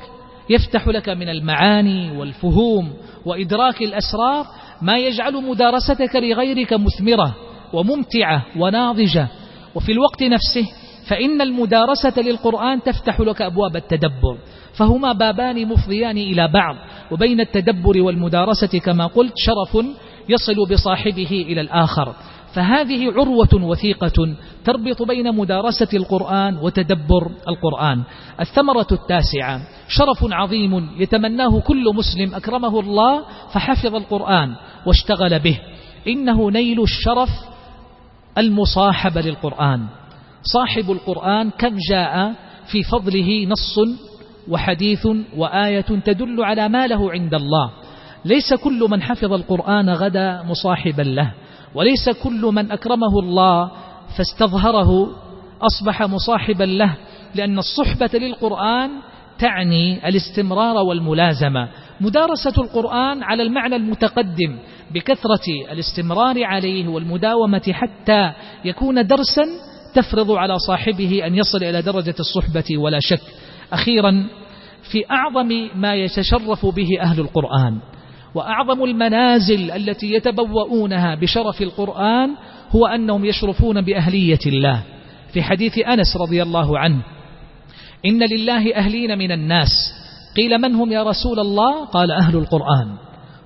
Speaker 2: يفتح لك من المعاني والفهوم وإدراك الأسرار ما يجعل مدارستك لغيرك مثمرة وممتعة وناضجة. وفي الوقت نفسه فإن المدارسة للقرآن تفتح لك أبواب التدبر. فهما بابان مفضيان إلى بعض. وبين التدبر والمدارسة كما قلت شرف يصل بصاحبه إلى الآخر. فهذه عروة وثيقة تربط بين مدارسة القرآن وتدبر القرآن. الثمرة التاسعة شرف عظيم يتمناه كل مسلم أكرمه الله فحفظ القرآن واشتغل به. إنه نيل الشرف المصاحبة للقرآن. صاحب القرآن كم جاء في فضله نص وحديث وآية تدل على ما له عند الله. ليس كل من حفظ القرآن غدا مصاحبا له. وليس كل من أكرمه الله فاستظهره أصبح مصاحبا له لأن الصحبة للقرآن تعني الاستمرار والملازمة. مدارسة القرآن على المعنى المتقدم بكثرة الاستمرار عليه والمداومة حتى يكون درسا تفرض على صاحبه أن يصل إلى درجة الصحبة ولا شك. أخيرا في أعظم ما يتشرف به أهل القرآن وأعظم المنازل التي يتبوؤونها بشرف القرآن هو أنهم يشرفون بأهلية الله. في حديث أنس رضي الله عنه إن لله أهلين من الناس. قيل من هم يا رسول الله؟ قال أهل القرآن.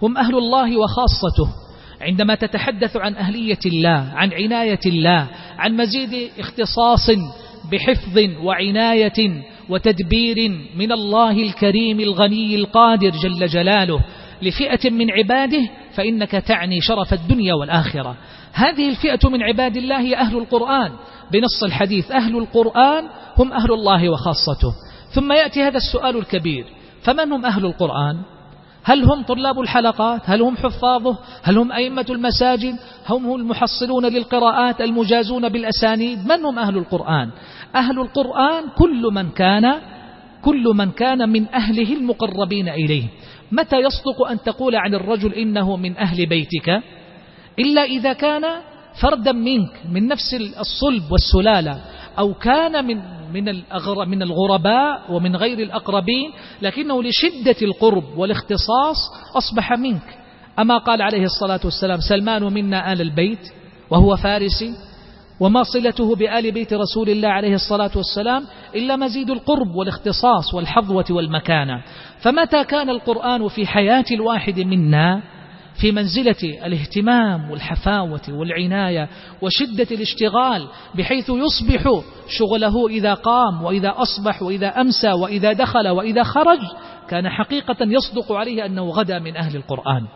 Speaker 2: هم أهل الله وخاصته. عندما تتحدث عن أهلية الله عن عناية الله عن مزيد اختصاص بحفظ وعناية وتدبير من الله الكريم الغني القادر جل جلاله لفئة من عباده فإنك تعني شرف الدنيا والآخرة. هذه الفئة من عباد الله هي أهل القرآن. بنص الحديث أهل القرآن هم أهل الله وخاصته. ثم يأتي هذا السؤال الكبير فمن هم أهل القرآن؟ هل هم طلاب الحلقات؟ هل هم حفاظه؟ هل هم أئمة المساجد؟ هم المحصلون للقراءات المجازون بالأسانيد؟ من هم أهل القرآن؟ أهل القرآن كل من كان كل من كان من أهله المقربين إليه. متى يصدق أن تقول عن الرجل إنه من أهل بيتك؟ إلا إذا كان فردا منك من نفس الصلب والسلالة أو كان من من من الغرباء ومن غير الأقربين لكنه لشدة القرب والاختصاص أصبح منك. أما قال عليه الصلاة والسلام سلمان منا آل البيت وهو فارسي وما صلته بآل بيت رسول الله عليه الصلاة والسلام إلا مزيد القرب والاختصاص والحظوة والمكانة. فمتى كان القرآن في حياة الواحد منا؟ في منزلة الاهتمام والحفاوة والعناية وشدة الاشتغال بحيث يصبح شغله إذا قام وإذا أصبح وإذا أمسى وإذا دخل وإذا خرج كان حقيقة يصدق عليه أنه غدا من أهل القرآن.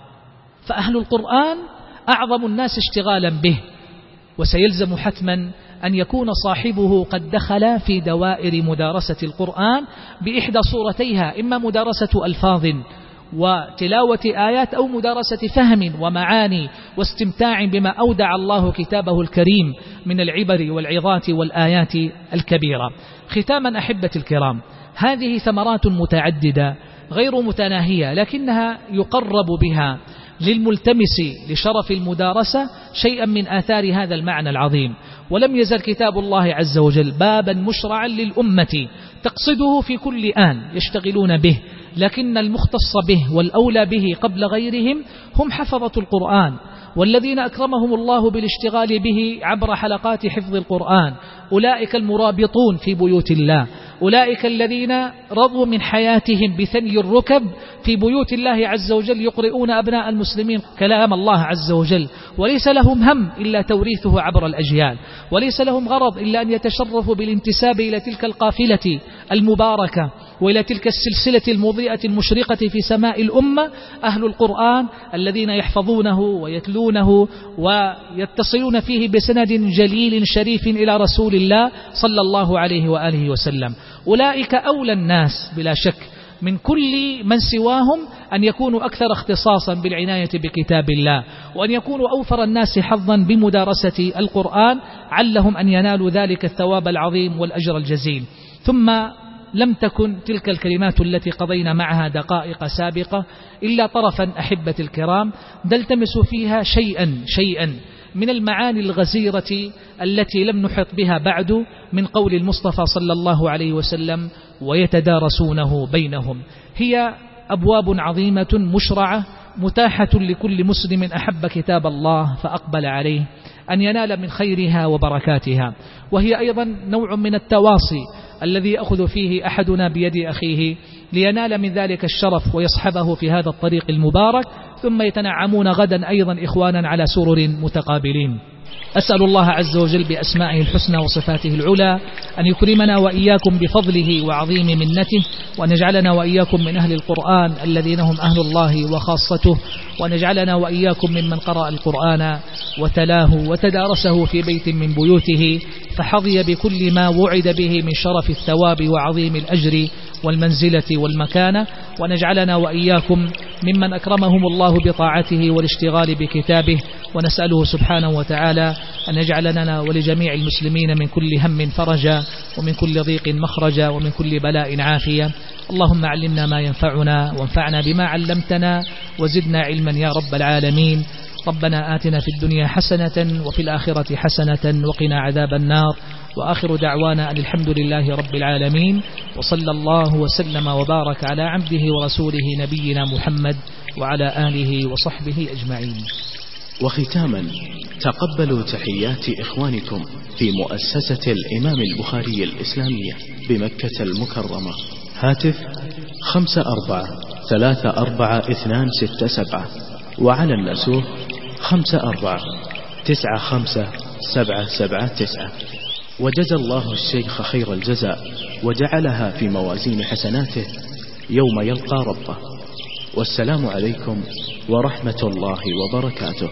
Speaker 2: فأهل القرآن أعظم الناس اشتغالا به. وسيلزم حتما أن يكون صاحبه قد دخل في دوائر مدارسة القرآن بإحدى صورتيها إما مدارسة ألفاظ وتلاوة آيات أو مدارسة فهم ومعاني واستمتاع بما أودع الله كتابه الكريم من العبر والعظات والآيات الكبيرة. ختاما أحبة الكرام هذه ثمرات متعددة غير متناهية لكنها يقرب بها. للملتمس لشرف المدارسة شيئا من آثار هذا المعنى العظيم. ولم يزل كتاب الله عز وجل بابا مشرعا للأمة تقصده في كل آن يشتغلون به لكن المختص به والأولى به قبل غيرهم هم حفظة القرآن. والذين أكرمهم الله بالاشتغال به عبر حلقات حفظ القرآن أولئك المرابطون في بيوت الله أولئك الذين رضوا من حياتهم بثني الركب في بيوت الله عز وجل يقرؤون أبناء المسلمين كلام الله عز وجل وليس لهم هم إلا توريثه عبر الأجيال وليس لهم غرض إلا أن يتشرفوا بالانتساب إلى تلك القافلة المباركة. وإلى تلك السلسلة المضيئة المشرقة في سماء الأمة أهل القرآن الذين يحفظونه ويتلونه ويتصلون فيه بسند جليل شريف إلى رسول الله صلى الله عليه وآله وسلم. أولئك أولى الناس بلا شك من كل من سواهم أن يكونوا أكثر اختصاصا بالعناية بكتاب الله وأن يكونوا أوفر الناس حظا بمدارسة القرآن علهم أن ينالوا ذلك الثواب العظيم والأجر الجزيل. ثم لم تكن تلك الكلمات التي قضينا معها دقائق سابقة إلا طرفا أحبة الكرام دلتمس فيها شيئا شيئا من المعاني الغزيرة التي لم نحط بها بعد من قول المصطفى صلى الله عليه وسلم ويتدارسونه بينهم هي أبواب عظيمة مشرعة متاحة لكل مسلم أحب كتاب الله فأقبل عليه أن ينال من خيرها وبركاتها وهي أيضا نوع من التواصي الذي يأخذ فيه أحدنا بيد أخيه لينال من ذلك الشرف ويصحبه في هذا الطريق المبارك ثم يتنعمون غدا أيضا إخوانا على سرر متقابلين. أسأل الله عز وجل بأسمائه الحسنى وصفاته العلى أن يكرمنا وإياكم بفضله وعظيم منته وأن يجعلنا وإياكم من أهل القرآن الذين هم أهل الله وخاصته وأن يجعلنا وإياكم ممن قرأ القرآن وتلاه وتدارسه في بيت من بيوته فحظي بكل ما وعد به من شرف الثواب وعظيم الأجر. والمنزلة والمكانة ونجعلنا وإياكم ممن أكرمهم الله بطاعته والاشتغال بكتابه ونسأله سبحانه وتعالى أن يجعل لنا ولجميع المسلمين من كل هم فرجا ومن كل ضيق مخرجا ومن كل بلاء عافية. اللهم علمنا ما ينفعنا وانفعنا بما علمتنا وزدنا علما يا رب العالمين. ربنا آتنا في الدنيا حسنة وفي الآخرة حسنة وقنا عذاب النار. وآخر دعوانا أن الحمد لله رب العالمين وصلى الله وسلم وبارك على عبده ورسوله نبينا محمد وعلى آله وصحبه أجمعين.
Speaker 1: وختاما تقبلوا تحيات إخوانكم في مؤسسة الإمام البخاري الإسلامية بمكة المكرمة. هاتف خمسة أربعة ثلاثة أربعة اثنان ستة سبعة وعلى النسوه خمسة أربعة تسعة خمسة سبعة سبعة تسعة. وجزى الله الشيخ خير الجزاء وجعلها في موازين حسناته يوم يلقى ربه. والسلام عليكم ورحمة الله وبركاته.